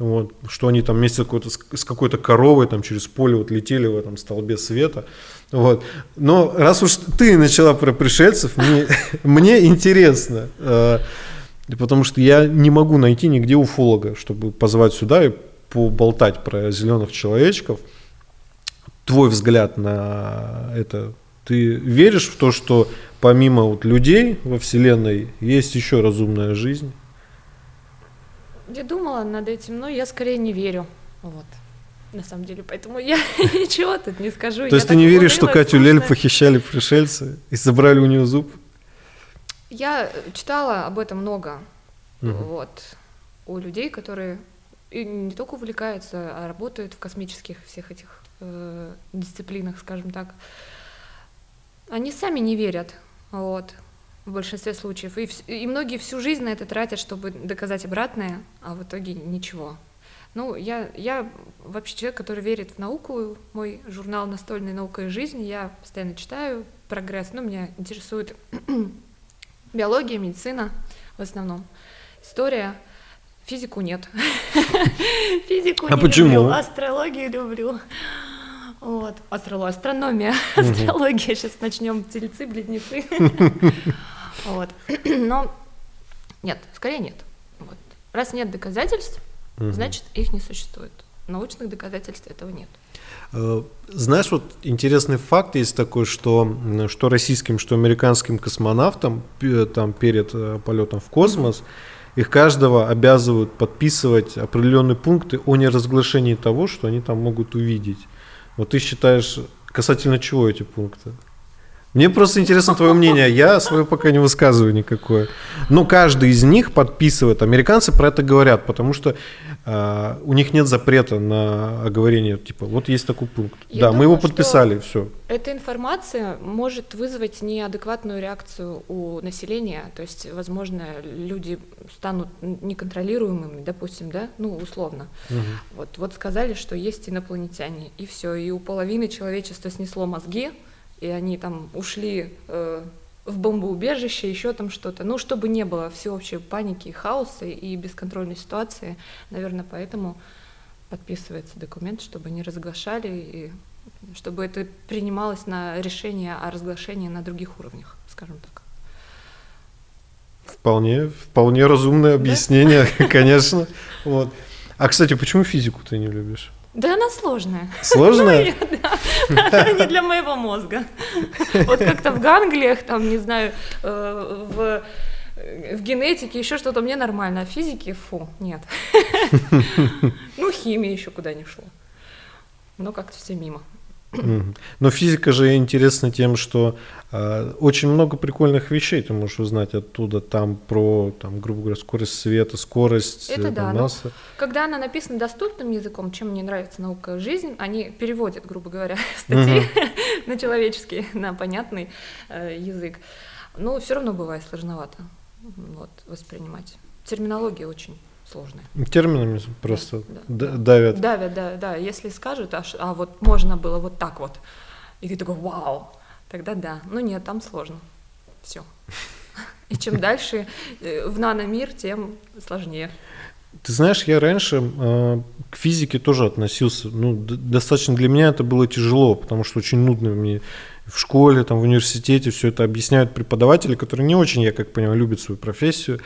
вот, что они там вместе какой-то, с какой-то коровой там через поле вот летели в этом столбе света. Вот. Но раз уж ты начала про пришельцев, мне, *laughs* мне интересно, э, потому что я не могу найти нигде уфолога, чтобы позвать сюда и поболтать про зеленых человечков. Твой взгляд на это ты веришь в то, что помимо вот людей во Вселенной есть еще разумная жизнь? Я думала над этим, но я скорее не верю. Вот. На самом деле, поэтому я *laughs* ничего тут не скажу. То есть ты не веришь, что Катю Лель похищали пришельцы и забрали у нее зуб? Я читала об этом много. Вот. У людей, которые и не только увлекаются, а работают в космических всех этих э, дисциплинах, скажем так. Они сами не верят. Вот в большинстве случаев. И, и многие всю жизнь на это тратят, чтобы доказать обратное, а в итоге ничего. Ну, я, я вообще человек, который верит в науку. Мой журнал «Настольная наука и жизнь». Я постоянно читаю прогресс. Ну, меня интересует *clears throat* биология, медицина в основном. История. Физику нет. *laughs* Физику а не почему? люблю. Астрологию люблю. Вот. Астрология, астрономия, астрология. Сейчас начнем тельцы, близнецы. *laughs* Вот. *clears throat* Но нет, скорее нет. Вот. Раз нет доказательств, значит их не существует. Научных доказательств этого нет. Э, знаешь, вот интересный факт есть такой, что что российским, что американским космонавтам там перед э, полетом в космос их каждого обязывают подписывать определенные пункты о неразглашении того, что они там могут увидеть. Вот ты считаешь, касательно чего эти пункты? Мне просто интересно твое мнение. Я свое пока не высказываю никакое. Но каждый из них подписывает. Американцы про это говорят, потому что э, у них нет запрета на оговорение. Типа, вот есть такой пункт. Я да, думаю, мы его подписали, все. Эта информация может вызвать неадекватную реакцию у населения. То есть, возможно, люди станут неконтролируемыми, допустим, да, ну, условно. Угу. Вот, вот сказали, что есть инопланетяне, и все. И у половины человечества снесло мозги и они там ушли э, в бомбоубежище, еще там что-то. Ну, чтобы не было всеобщей паники, хаоса и бесконтрольной ситуации, наверное, поэтому подписывается документ, чтобы не разглашали и чтобы это принималось на решение о разглашении на других уровнях, скажем так. Вполне, вполне разумное объяснение, да? *laughs* конечно. Вот. А, кстати, почему физику ты не любишь? Да она сложная. Сложная? *laughs* Да, не для моего мозга. Вот как-то в ганглиях, там, не знаю, э, в в генетике еще что-то мне нормально, а в физике фу, нет. *laughs* Ну, химия еще куда не шло. Но как-то все мимо. Но физика же интересна тем, что э, очень много прикольных вещей ты можешь узнать оттуда, там про, там, грубо говоря, скорость света, скорость Это да, масса. когда она написана доступным языком, чем мне нравится наука жизнь, они переводят, грубо говоря, *laughs* статьи *laughs* на человеческий, на понятный э, язык. Но все равно бывает сложновато вот, воспринимать. Терминология очень сложные. Терминами просто да, да, давят. Давят, да, да. Если скажут, а, а вот можно было вот так вот, и ты такой, вау, тогда да. Ну нет, там сложно. Все. И чем *laughs* дальше э, в наномир, тем сложнее. Ты знаешь, я раньше э, к физике тоже относился. Ну, достаточно для меня это было тяжело, потому что очень нудно мне в школе, там, в университете все это объясняют преподаватели, которые не очень, я как понимаю, любят свою профессию.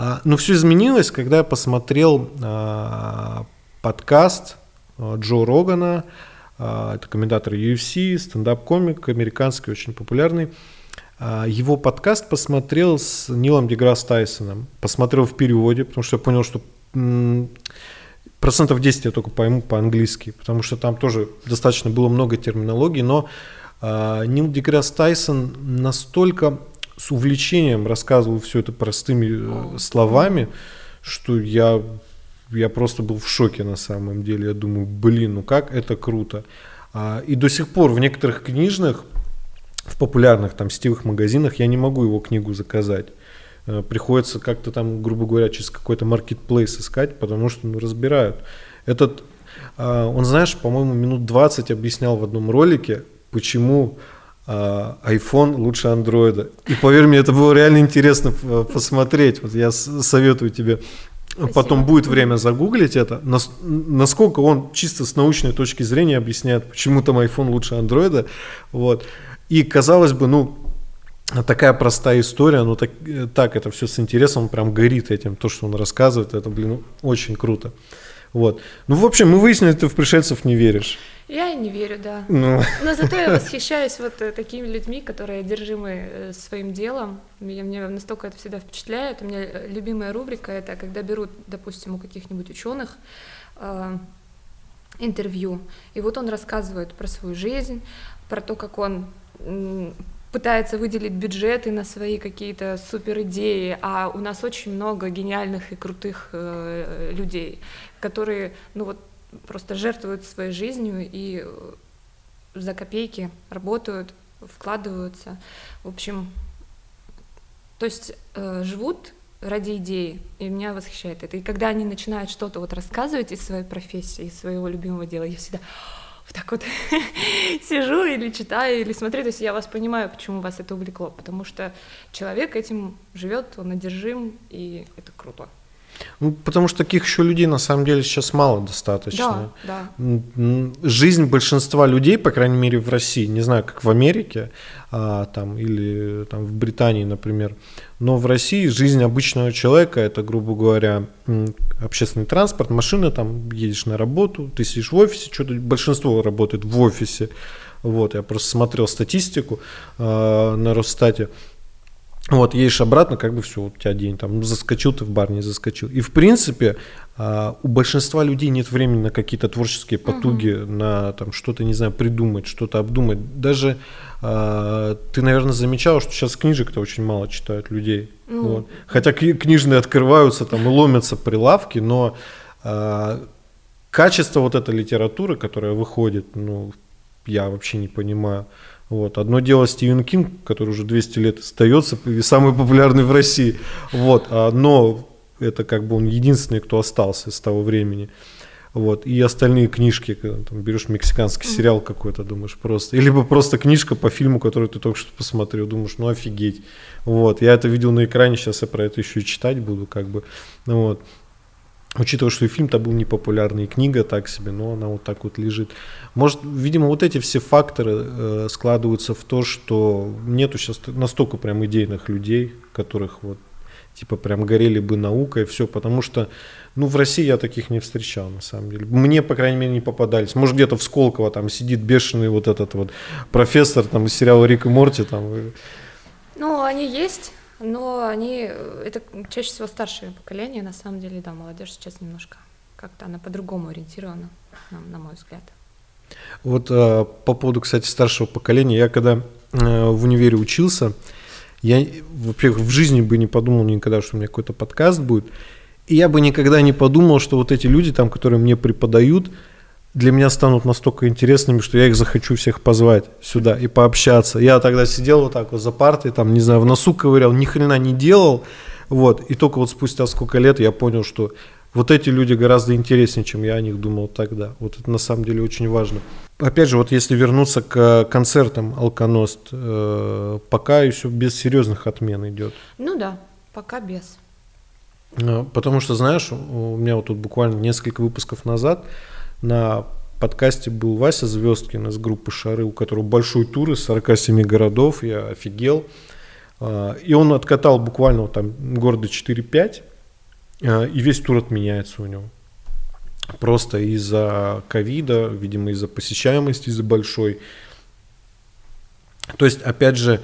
А, но все изменилось, когда я посмотрел а, подкаст а, Джо Рогана, это комментатор UFC, стендап-комик американский, очень популярный. Его подкаст посмотрел с Нилом Деграсс Тайсоном. Посмотрел в переводе, потому что я понял, что процентов 10 я только пойму по-английски, потому что там тоже достаточно было много терминологии, но Нил Деграсс Тайсон настолько с увлечением рассказывал все это простыми э, словами, что я, я просто был в шоке на самом деле. Я думаю, блин, ну как это круто. А, и до сих пор в некоторых книжных, в популярных там сетевых магазинах я не могу его книгу заказать. Э, приходится как-то там, грубо говоря, через какой-то маркетплейс искать, потому что ну, разбирают. Этот, а, он, знаешь, по-моему, минут 20 объяснял в одном ролике, почему а, iPhone лучше андроида. И поверь мне, это было реально интересно посмотреть. Вот я советую тебе. Спасибо. Потом будет время загуглить это, насколько он чисто с научной точки зрения объясняет, почему там iPhone лучше андроида. Вот. И казалось бы, ну, такая простая история, но так, так это все с интересом, прям горит этим, то, что он рассказывает, это, блин, очень круто. Вот. Ну, в общем, мы выяснили, ты в пришельцев не веришь. Я не верю, да. Ну. Но зато я восхищаюсь вот э, такими людьми, которые одержимы э, своим делом. Меня, мне настолько это всегда впечатляет. У меня э, любимая рубрика это когда берут, допустим, у каких-нибудь ученых э, интервью, и вот он рассказывает про свою жизнь, про то, как он пытается выделить бюджеты на свои какие-то супер идеи, а у нас очень много гениальных и крутых э, людей, которые, ну вот просто жертвуют своей жизнью и э, за копейки работают, вкладываются. В общем, то есть э, живут ради идеи, и меня восхищает это. И когда они начинают что-то вот рассказывать из своей профессии, из своего любимого дела, я всегда вот так вот *laughs* сижу или читаю, или смотрю, то есть я вас понимаю, почему вас это увлекло, потому что человек этим живет, он одержим, и это круто. Ну, потому что таких еще людей на самом деле сейчас мало достаточно. Да, да. Жизнь большинства людей, по крайней мере в России, не знаю, как в Америке а, там, или там, в Британии, например, но в России жизнь обычного человека это, грубо говоря, общественный транспорт, машина, там едешь на работу, ты сидишь в офисе, что-то большинство работает в офисе. Вот, я просто смотрел статистику э, на Росстате. Вот, едешь обратно, как бы все, у тебя день там, заскочил ты в бар, не заскочил. И в принципе, а, у большинства людей нет времени на какие-то творческие потуги, угу. на там что-то, не знаю, придумать, что-то обдумать. Даже а, ты, наверное, замечал, что сейчас книжек-то очень мало читают людей. Ну. Вот. Хотя книжные открываются там и ломятся прилавки, но а, качество вот этой литературы, которая выходит, ну, я вообще не понимаю. Вот. Одно дело Стивен Кинг, который уже 200 лет остается и самый популярный в России. Вот. А, но это как бы он единственный, кто остался с того времени. Вот. И остальные книжки, когда там, берешь мексиканский сериал какой-то, думаешь просто. Или либо просто книжка по фильму, который ты только что посмотрел, думаешь, ну офигеть. Вот. Я это видел на экране, сейчас я про это еще и читать буду, как бы. Вот. Учитывая, что и фильм-то был непопулярный, и книга так себе, но она вот так вот лежит. Может, видимо, вот эти все факторы э, складываются в то, что нету сейчас настолько прям идейных людей, которых вот типа прям горели бы наукой, все, потому что, ну, в России я таких не встречал, на самом деле. Мне, по крайней мере, не попадались. Может, где-то в Сколково там сидит бешеный вот этот вот профессор там из сериала Рик и Морти там. Ну, они есть, но они, это чаще всего старшее поколение, на самом деле, да, молодежь сейчас немножко как-то она по-другому ориентирована, на, на мой взгляд. Вот э, по поводу, кстати, старшего поколения, я когда э, в универе учился, я, во-первых, в жизни бы не подумал никогда, что у меня какой-то подкаст будет, и я бы никогда не подумал, что вот эти люди, там, которые мне преподают, для меня станут настолько интересными, что я их захочу всех позвать сюда и пообщаться. Я тогда сидел вот так вот за партой, там, не знаю, в носу ковырял, ни хрена не делал, вот, и только вот спустя сколько лет я понял, что вот эти люди гораздо интереснее, чем я о них думал тогда. Вот это на самом деле очень важно. Опять же, вот если вернуться к концертам Алконост, э, пока еще без серьезных отмен идет. Ну да, пока без. Э, потому что, знаешь, у меня вот тут буквально несколько выпусков назад на подкасте был Вася Звездкин из группы «Шары», у которого большой тур из 47 городов, я офигел. А, и он откатал буквально там города 4-5, а, и весь тур отменяется у него. Просто из-за ковида, видимо, из-за посещаемости, из-за большой. То есть, опять же,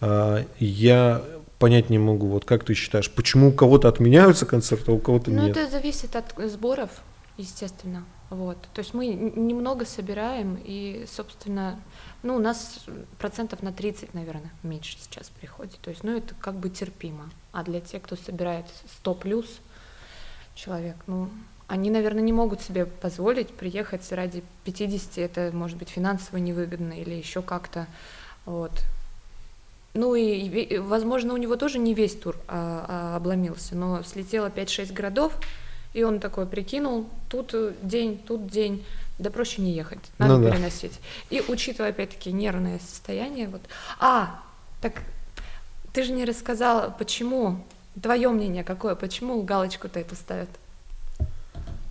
а, я понять не могу, вот как ты считаешь, почему у кого-то отменяются концерты, а у кого-то ну, нет? Ну, это зависит от сборов, естественно. Вот. То есть мы немного собираем, и, собственно, ну, у нас процентов на 30, наверное, меньше сейчас приходит. То есть, ну, это как бы терпимо. А для тех, кто собирает 100 плюс человек, ну, они, наверное, не могут себе позволить приехать ради 50, это может быть финансово невыгодно или еще как-то. Вот. Ну и, возможно, у него тоже не весь тур а, а, обломился, но слетело 5-6 городов, и он такой прикинул, тут день, тут день, да проще не ехать, надо ну, переносить. Да. И учитывая опять-таки нервное состояние, вот. А, так ты же не рассказала, почему, твое мнение какое, почему галочку-то эту ставят?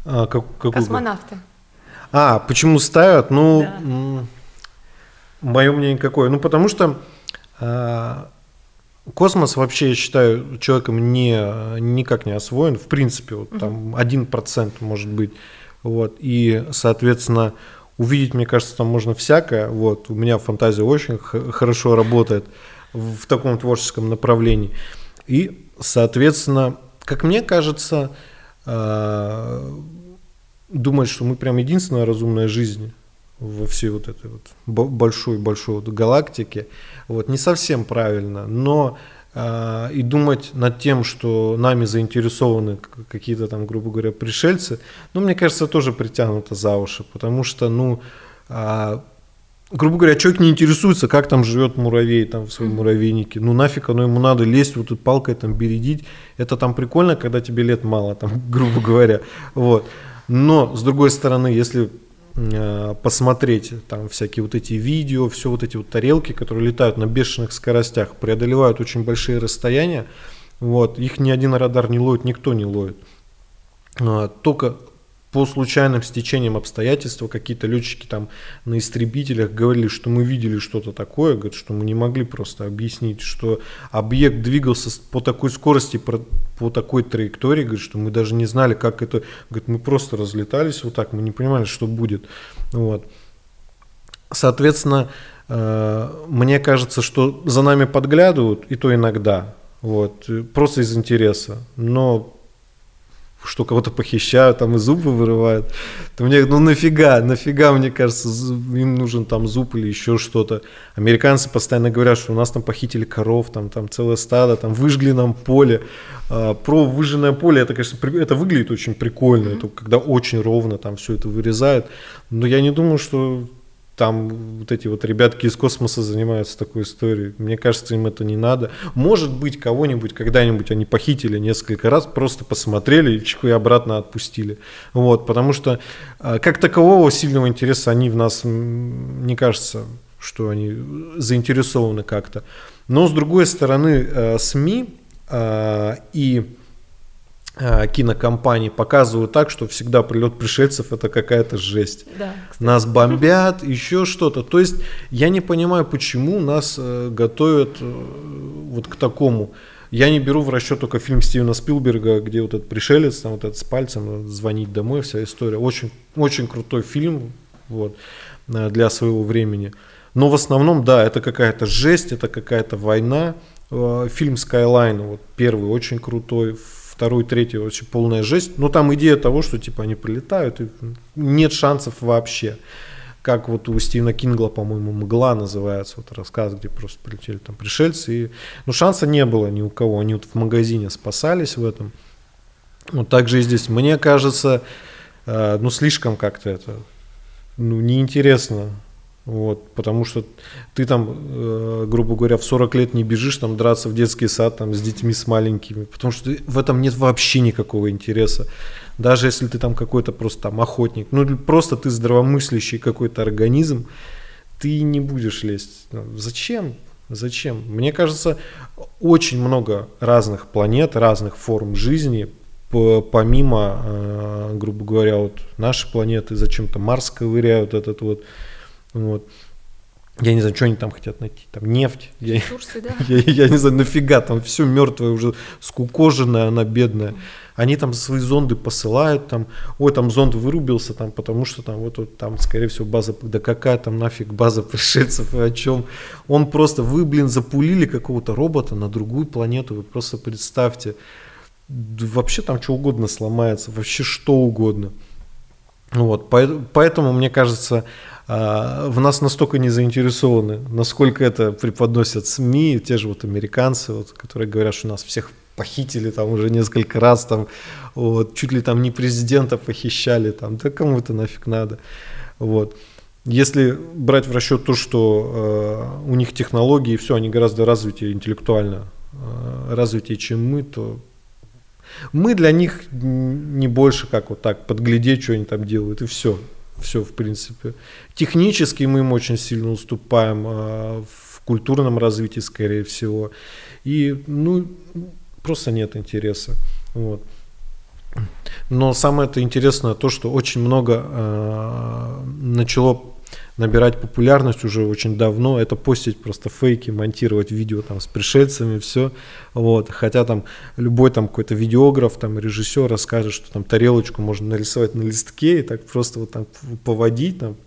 А, как, какую? Космонавты. А, почему ставят? Ну, да. мое мнение какое? Ну, потому что а, Космос вообще, я считаю, человеком не, никак не освоен. В принципе, вот там один процент может быть. Вот. И, соответственно, увидеть, мне кажется, там можно всякое. Вот. У меня фантазия очень хорошо работает в таком творческом направлении. И, соответственно, как мне кажется, э, думать, что мы прям единственная разумная жизнь во всей вот этой вот большой-большой вот галактике, вот, не совсем правильно, но э, и думать над тем, что нами заинтересованы какие-то там, грубо говоря, пришельцы, ну, мне кажется, тоже притянуто за уши, потому что, ну, э, грубо говоря, человек не интересуется, как там живет муравей там в своем муравейнике. Ну нафиг оно ему надо лезть вот тут палкой там бередить. Это там прикольно, когда тебе лет мало, там, *laughs* грубо говоря. Вот. Но, с другой стороны, если посмотреть там всякие вот эти видео, все вот эти вот тарелки, которые летают на бешеных скоростях, преодолевают очень большие расстояния, вот, их ни один радар не ловит, никто не ловит. А, только по случайным стечениям обстоятельств какие-то летчики там на истребителях говорили, что мы видели что-то такое, говорят, что мы не могли просто объяснить, что объект двигался по такой скорости, по такой траектории, говорит, что мы даже не знали, как это, говорит, мы просто разлетались вот так, мы не понимали, что будет. Вот. Соответственно, э, мне кажется, что за нами подглядывают, и то иногда, вот, просто из интереса. Но что кого-то похищают, там и зубы вырывают. То мне, ну нафига, нафига, мне кажется, им нужен там зуб или еще что-то. Американцы постоянно говорят, что у нас там похитили коров, там, там целое стадо, там выжгли нам поле. А, про выжженное поле, это, конечно, это выглядит очень прикольно, это когда очень ровно там все это вырезают. Но я не думаю, что там вот эти вот ребятки из космоса занимаются такой историей. Мне кажется, им это не надо. Может быть, кого-нибудь когда-нибудь они похитили несколько раз, просто посмотрели и обратно отпустили. Вот, потому что а, как такового сильного интереса они в нас, не кажется, что они заинтересованы как-то. Но с другой стороны, а, СМИ а, и Э, кинокомпании показывают так, что всегда прилет пришельцев это какая-то жесть. Да, нас бомбят, еще что-то. То есть я не понимаю, почему нас э, готовят э, вот к такому. Я не беру в расчет только фильм Стивена Спилберга, где вот этот пришелец, там вот этот с пальцем звонить домой, вся история. Очень, очень крутой фильм вот, для своего времени. Но в основном, да, это какая-то жесть, это какая-то война. Фильм Skyline, вот первый, очень крутой второй, третий вообще полная жесть. Но там идея того, что типа они прилетают, и нет шансов вообще. Как вот у Стивена Кингла, по-моему, «Мгла» называется, вот рассказ, где просто прилетели там пришельцы. И, ну, шанса не было ни у кого. Они вот в магазине спасались в этом. Вот так же и здесь. Мне кажется, э, ну, слишком как-то это, ну, неинтересно вот, потому что ты там, э, грубо говоря, в 40 лет не бежишь там драться в детский сад там с детьми с маленькими, потому что в этом нет вообще никакого интереса. Даже если ты там какой-то просто там охотник, ну просто ты здравомыслящий какой-то организм, ты не будешь лезть. Ну, зачем? Зачем? Мне кажется, очень много разных планет, разных форм жизни, помимо, э, грубо говоря, вот нашей планеты, зачем-то Марс ковыряют этот вот вот. Я не знаю, что они там хотят найти. Там нефть. Ресурсы, я, да. *laughs* Я, я не знаю, нафига, там все мертвое, уже скукоженное, она бедная. Они там свои зонды посылают, там, ой, там зонд вырубился, там, потому что там вот, вот там, скорее всего, база, да какая там нафиг база пришельцев и о чем. Он просто, вы, блин, запулили какого-то робота на другую планету, вы просто представьте. Вообще там что угодно сломается, вообще что угодно. Вот, поэтому, мне кажется, в нас настолько не заинтересованы, насколько это преподносят СМИ, те же вот американцы, вот, которые говорят, что нас всех похитили там уже несколько раз, там, вот, чуть ли там не президента похищали, там, да кому это нафиг надо, вот. Если брать в расчет то, что э, у них технологии, все, они гораздо развитее интеллектуально, э, развитее, чем мы, то мы для них не больше как вот так подглядеть, что они там делают, и все все, в принципе. Технически мы им очень сильно уступаем а, в культурном развитии, скорее всего. И, ну, просто нет интереса. Вот. Но самое это интересное то, что очень много э, начало набирать популярность уже очень давно, это постить просто фейки, монтировать видео там с пришельцами, все, вот, хотя там любой там какой-то видеограф, там режиссер расскажет, что там тарелочку можно нарисовать на листке и так просто вот там поводить, там,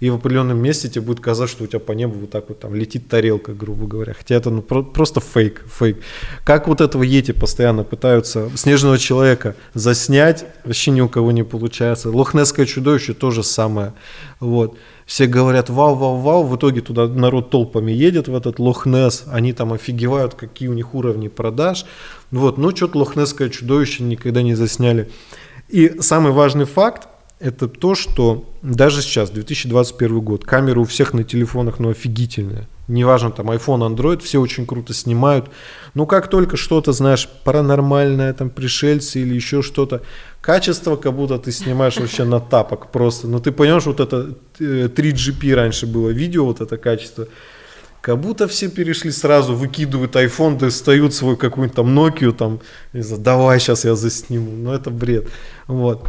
и в определенном месте тебе будет казаться, что у тебя по небу вот так вот там летит тарелка, грубо говоря, хотя это ну, про- просто фейк, фейк. Как вот этого Ети постоянно пытаются снежного человека заснять, вообще ни у кого не получается. Лохнесское чудовище тоже самое, вот все говорят вау, вау, вау, в итоге туда народ толпами едет в этот Лохнес, они там офигевают, какие у них уровни продаж, вот, но что-то Лохнесское чудовище никогда не засняли. И самый важный факт, это то, что даже сейчас, 2021 год, камеры у всех на телефонах, ну, офигительные. Неважно, там, iPhone, Android, все очень круто снимают. Но как только что-то, знаешь, паранормальное, там, пришельцы или еще что-то, качество, как будто ты снимаешь вообще на тапок просто. Ну, ты понимаешь, вот это 3GP э, раньше было видео, вот это качество. Как будто все перешли сразу, выкидывают iPhone, достают свой какую-нибудь там Nokia, там, и за, давай сейчас я засниму. Ну, это бред. Вот.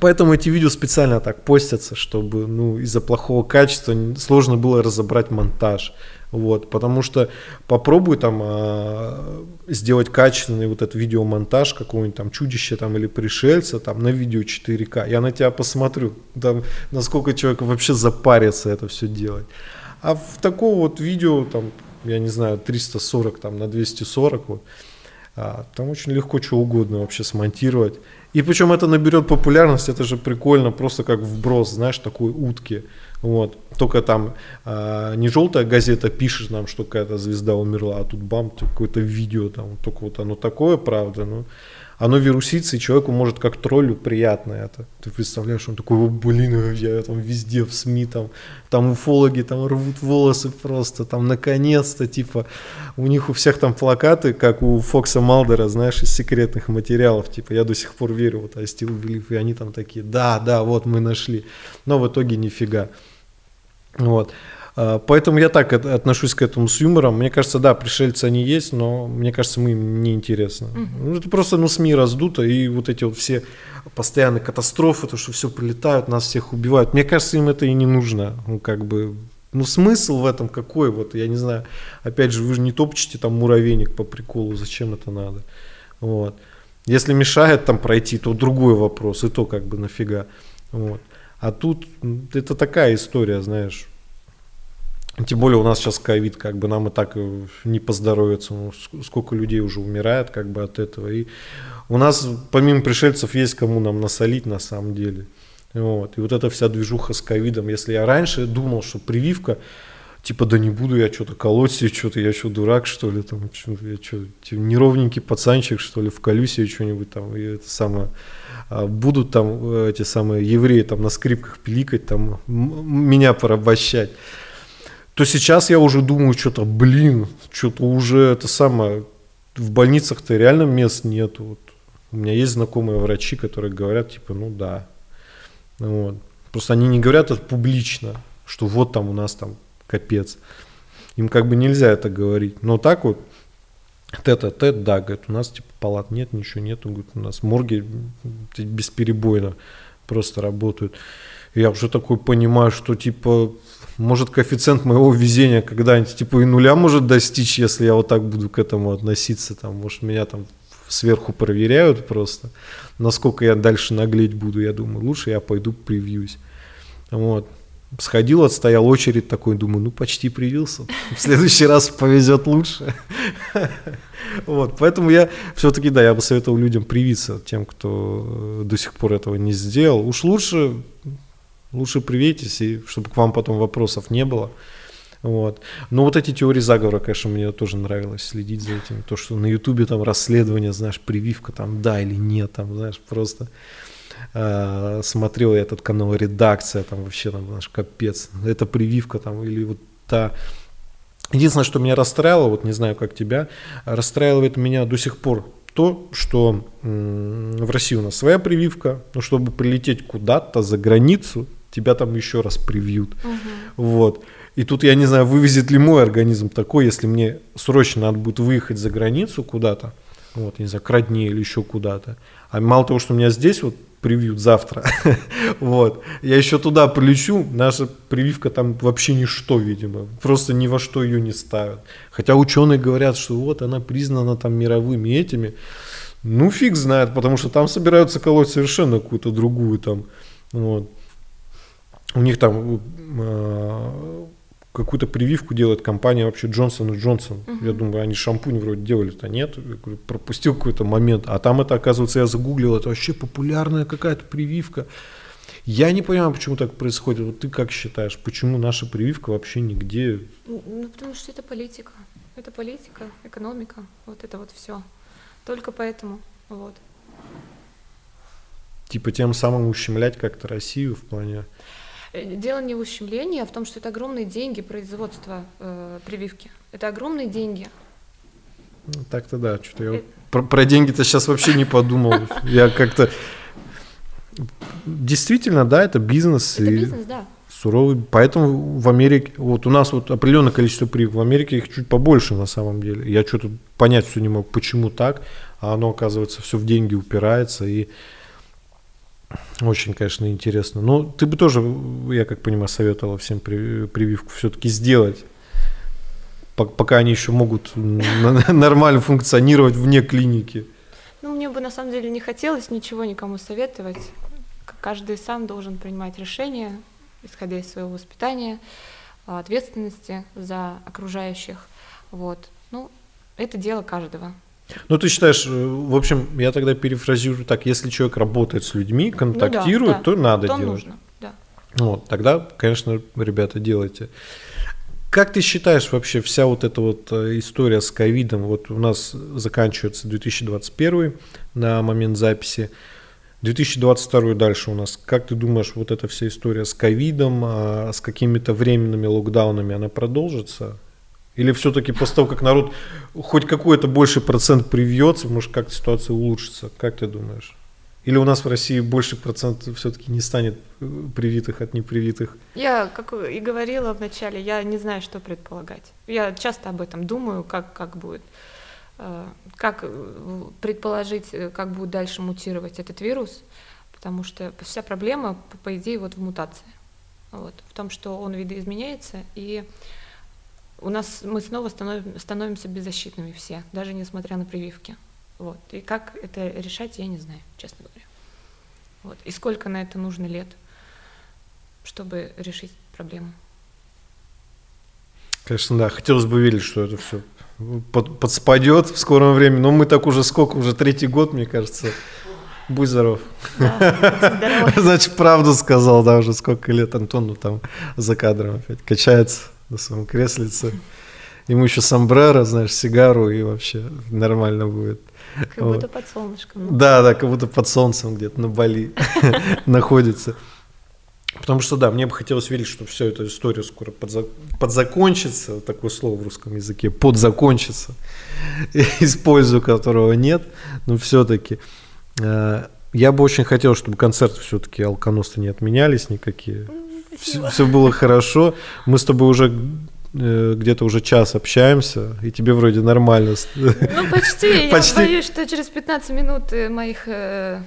Поэтому эти видео специально так постятся, чтобы ну, из-за плохого качества сложно было разобрать монтаж. Вот, потому что попробуй там э, сделать качественный вот этот видеомонтаж какого-нибудь там чудища там или пришельца там на видео 4К. Я на тебя посмотрю, там, насколько человек вообще запарится это все делать. А в такого вот видео там, я не знаю, 340 там на 240 вот, а, там очень легко что угодно вообще смонтировать. И причем это наберет популярность, это же прикольно, просто как вброс, знаешь, такой утки. Вот. Только там э, не желтая газета пишет нам, что какая-то звезда умерла, а тут бам, какое-то видео там, только вот оно такое, правда, ну оно вирусится, и человеку может как троллю приятно это. Ты представляешь, он такой, блин, я там везде в СМИ, там, там уфологи там рвут волосы просто, там наконец-то, типа, у них у всех там плакаты, как у Фокса Малдера, знаешь, из секретных материалов, типа, я до сих пор верю, вот, I still believe, и они там такие, да, да, вот мы нашли, но в итоге нифига. Вот. А, поэтому я так отношусь к этому с юмором. Мне кажется, да, пришельцы они есть, но мне кажется, мы им не интересны. Угу. Это просто ну, СМИ раздуто, и вот эти вот все постоянные катастрофы, то, что все прилетают, нас всех убивают. Мне кажется, им это и не нужно. Ну, как бы, ну, смысл в этом какой? Вот, я не знаю. Опять же, вы же не топчете там муравейник по приколу, зачем это надо? Вот. Если мешает там пройти, то другой вопрос, и то как бы нафига. Вот. А тут это такая история, знаешь, тем более у нас сейчас ковид, как бы нам и так не поздоровится. Ну, сколько людей уже умирает как бы от этого. И у нас помимо пришельцев есть кому нам насолить на самом деле. Вот. И вот эта вся движуха с ковидом. Если я раньше думал, что прививка, типа, да не буду я что-то колоть себе, что-то я что, дурак, что ли, там, что, я что, типа, неровненький пацанчик, что ли, вколю себе что-нибудь там, и это самое, а, будут там э, эти самые евреи там на скрипках пиликать, там, меня порабощать то сейчас я уже думаю, что-то, блин, что-то уже это самое, в больницах-то реально мест нету. Вот. У меня есть знакомые врачи, которые говорят, типа, ну да. Вот. Просто они не говорят это публично, что вот там у нас там капец. Им как бы нельзя это говорить. Но так вот, тет-а-тет, да, говорит, у нас типа палат нет, ничего нету, говорит, у нас морги бесперебойно просто работают. Я уже такой понимаю, что типа может коэффициент моего везения когда-нибудь типа и нуля может достичь, если я вот так буду к этому относиться, там, может меня там сверху проверяют просто, насколько я дальше наглеть буду, я думаю, лучше я пойду привьюсь. Вот. Сходил, отстоял очередь такой, думаю, ну почти привился, в следующий раз повезет лучше. Вот, поэтому я все-таки, да, я бы советовал людям привиться, тем, кто до сих пор этого не сделал. Уж лучше Лучше привейтесь, и чтобы к вам потом вопросов не было. Вот. Но вот эти теории заговора, конечно, мне тоже нравилось следить за этим. То, что на Ютубе там расследование, знаешь, прививка там да или нет, там, знаешь, просто э, смотрел я этот канал «Редакция», там вообще там, знаешь, капец. Это прививка там или вот та... Единственное, что меня расстраивало, вот не знаю, как тебя, расстраивает меня до сих пор то, что в России у нас своя прививка, но чтобы прилететь куда-то за границу, тебя там еще раз привьют. Угу. Вот. И тут я не знаю, вывезет ли мой организм такой, если мне срочно надо будет выехать за границу куда-то, вот, не знаю, к родне или еще куда-то. А мало того, что меня здесь вот привьют завтра, *laughs* вот, я еще туда полечу, наша прививка там вообще ничто, видимо, просто ни во что ее не ставят. Хотя ученые говорят, что вот она признана там мировыми этими, ну фиг знает, потому что там собираются колоть совершенно какую-то другую там, вот у них там э, какую-то прививку делает компания вообще Джонсон и Джонсон. Я думаю, они шампунь вроде делали-то нет. Я говорю, пропустил какой-то момент. А там это, оказывается, я загуглил, это вообще популярная какая-то прививка. Я не понимаю, почему так происходит. Вот ты как считаешь, почему наша прививка вообще нигде? Ну, потому что это политика. Это политика, экономика. Вот это вот все. Только поэтому. Вот. типа тем самым ущемлять как-то Россию в плане... Э, дело не в ущемлении, а в том, что это огромные деньги производства э, прививки. Это огромные деньги. Ну, так-то да, что-то я про, про деньги-то сейчас вообще не подумал. *laughs* Я как-то... Действительно, да, это бизнес. Это и бизнес, да. Суровый. Поэтому в Америке, вот у нас вот определенное количество прививок, в Америке их чуть побольше на самом деле. Я что-то понять все не мог, почему так, а оно, оказывается, все в деньги упирается. И очень, конечно, интересно. Но ты бы тоже, я как понимаю, советовала всем прививку все-таки сделать пока они еще могут нормально функционировать вне клиники. Ну, мне бы на самом деле не хотелось ничего никому советовать. Каждый сам должен принимать решения, исходя из своего воспитания, ответственности за окружающих. Вот. Ну, это дело каждого. Ну, ты считаешь, э, в общем, я тогда перефразирую так, если человек работает с людьми, контактирует, ну, да, да. то надо то делать. Нужно, да. Вот, тогда, конечно, ребята, делайте. Как ты считаешь вообще вся вот эта вот э, история с ковидом? Вот у нас заканчивается 2021 на момент записи. 2022 дальше у нас. Как ты думаешь, вот эта вся история с ковидом, а, с какими-то временными локдаунами, она продолжится? Или все-таки после того, как народ хоть какой-то больший процент привьется, может как-то ситуация улучшится? Как ты думаешь? Или у нас в России больше процентов все-таки не станет э, привитых от непривитых? Я, как и говорила вначале, я не знаю, что предполагать. Я часто об этом думаю, как, как будет, э, как э, предположить, как будет дальше мутировать этот вирус, потому что вся проблема, по идее, вот в мутации. Вот, в том, что он видоизменяется, и у нас мы снова становим, становимся беззащитными все, даже несмотря на прививки. Вот. И как это решать, я не знаю, честно говоря. Вот. И сколько на это нужно лет, чтобы решить проблему. Конечно, да. Хотелось бы верить, что это все под, подспадет в скором времени. Но мы так уже сколько, уже третий год, мне кажется. Будь здоров. Да, *laughs* Значит, правду сказал, да, уже сколько лет Антону там за кадром опять качается на своем креслице. Ему еще сомбреро, знаешь, сигару, и вообще нормально будет. Как будто под солнышком. Да, да, как будто под солнцем где-то на Бали *laughs* находится. Потому что, да, мне бы хотелось верить, что вся эта история скоро подзак... подзакончится, такое слово в русском языке, подзакончится, *laughs* использую которого нет, но все-таки э, я бы очень хотел, чтобы концерты все-таки алконоста не отменялись никакие. Все, все было хорошо. Мы с тобой уже Э, где-то уже час общаемся, и тебе вроде нормально. Ну, почти. почти. Я боюсь, что через 15 минут э, моих э,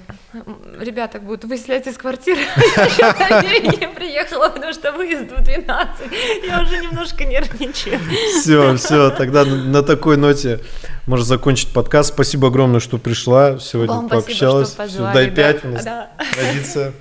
ребяток будут выселять из квартиры. *laughs* Я еще не приехала, потому что выезд в 12. Я уже немножко нервничаю. Все, все, тогда на такой ноте можно закончить подкаст. Спасибо огромное, что пришла, сегодня Вам пообщалась. Спасибо, что позвали, дай пять, да. у нас да. традиция.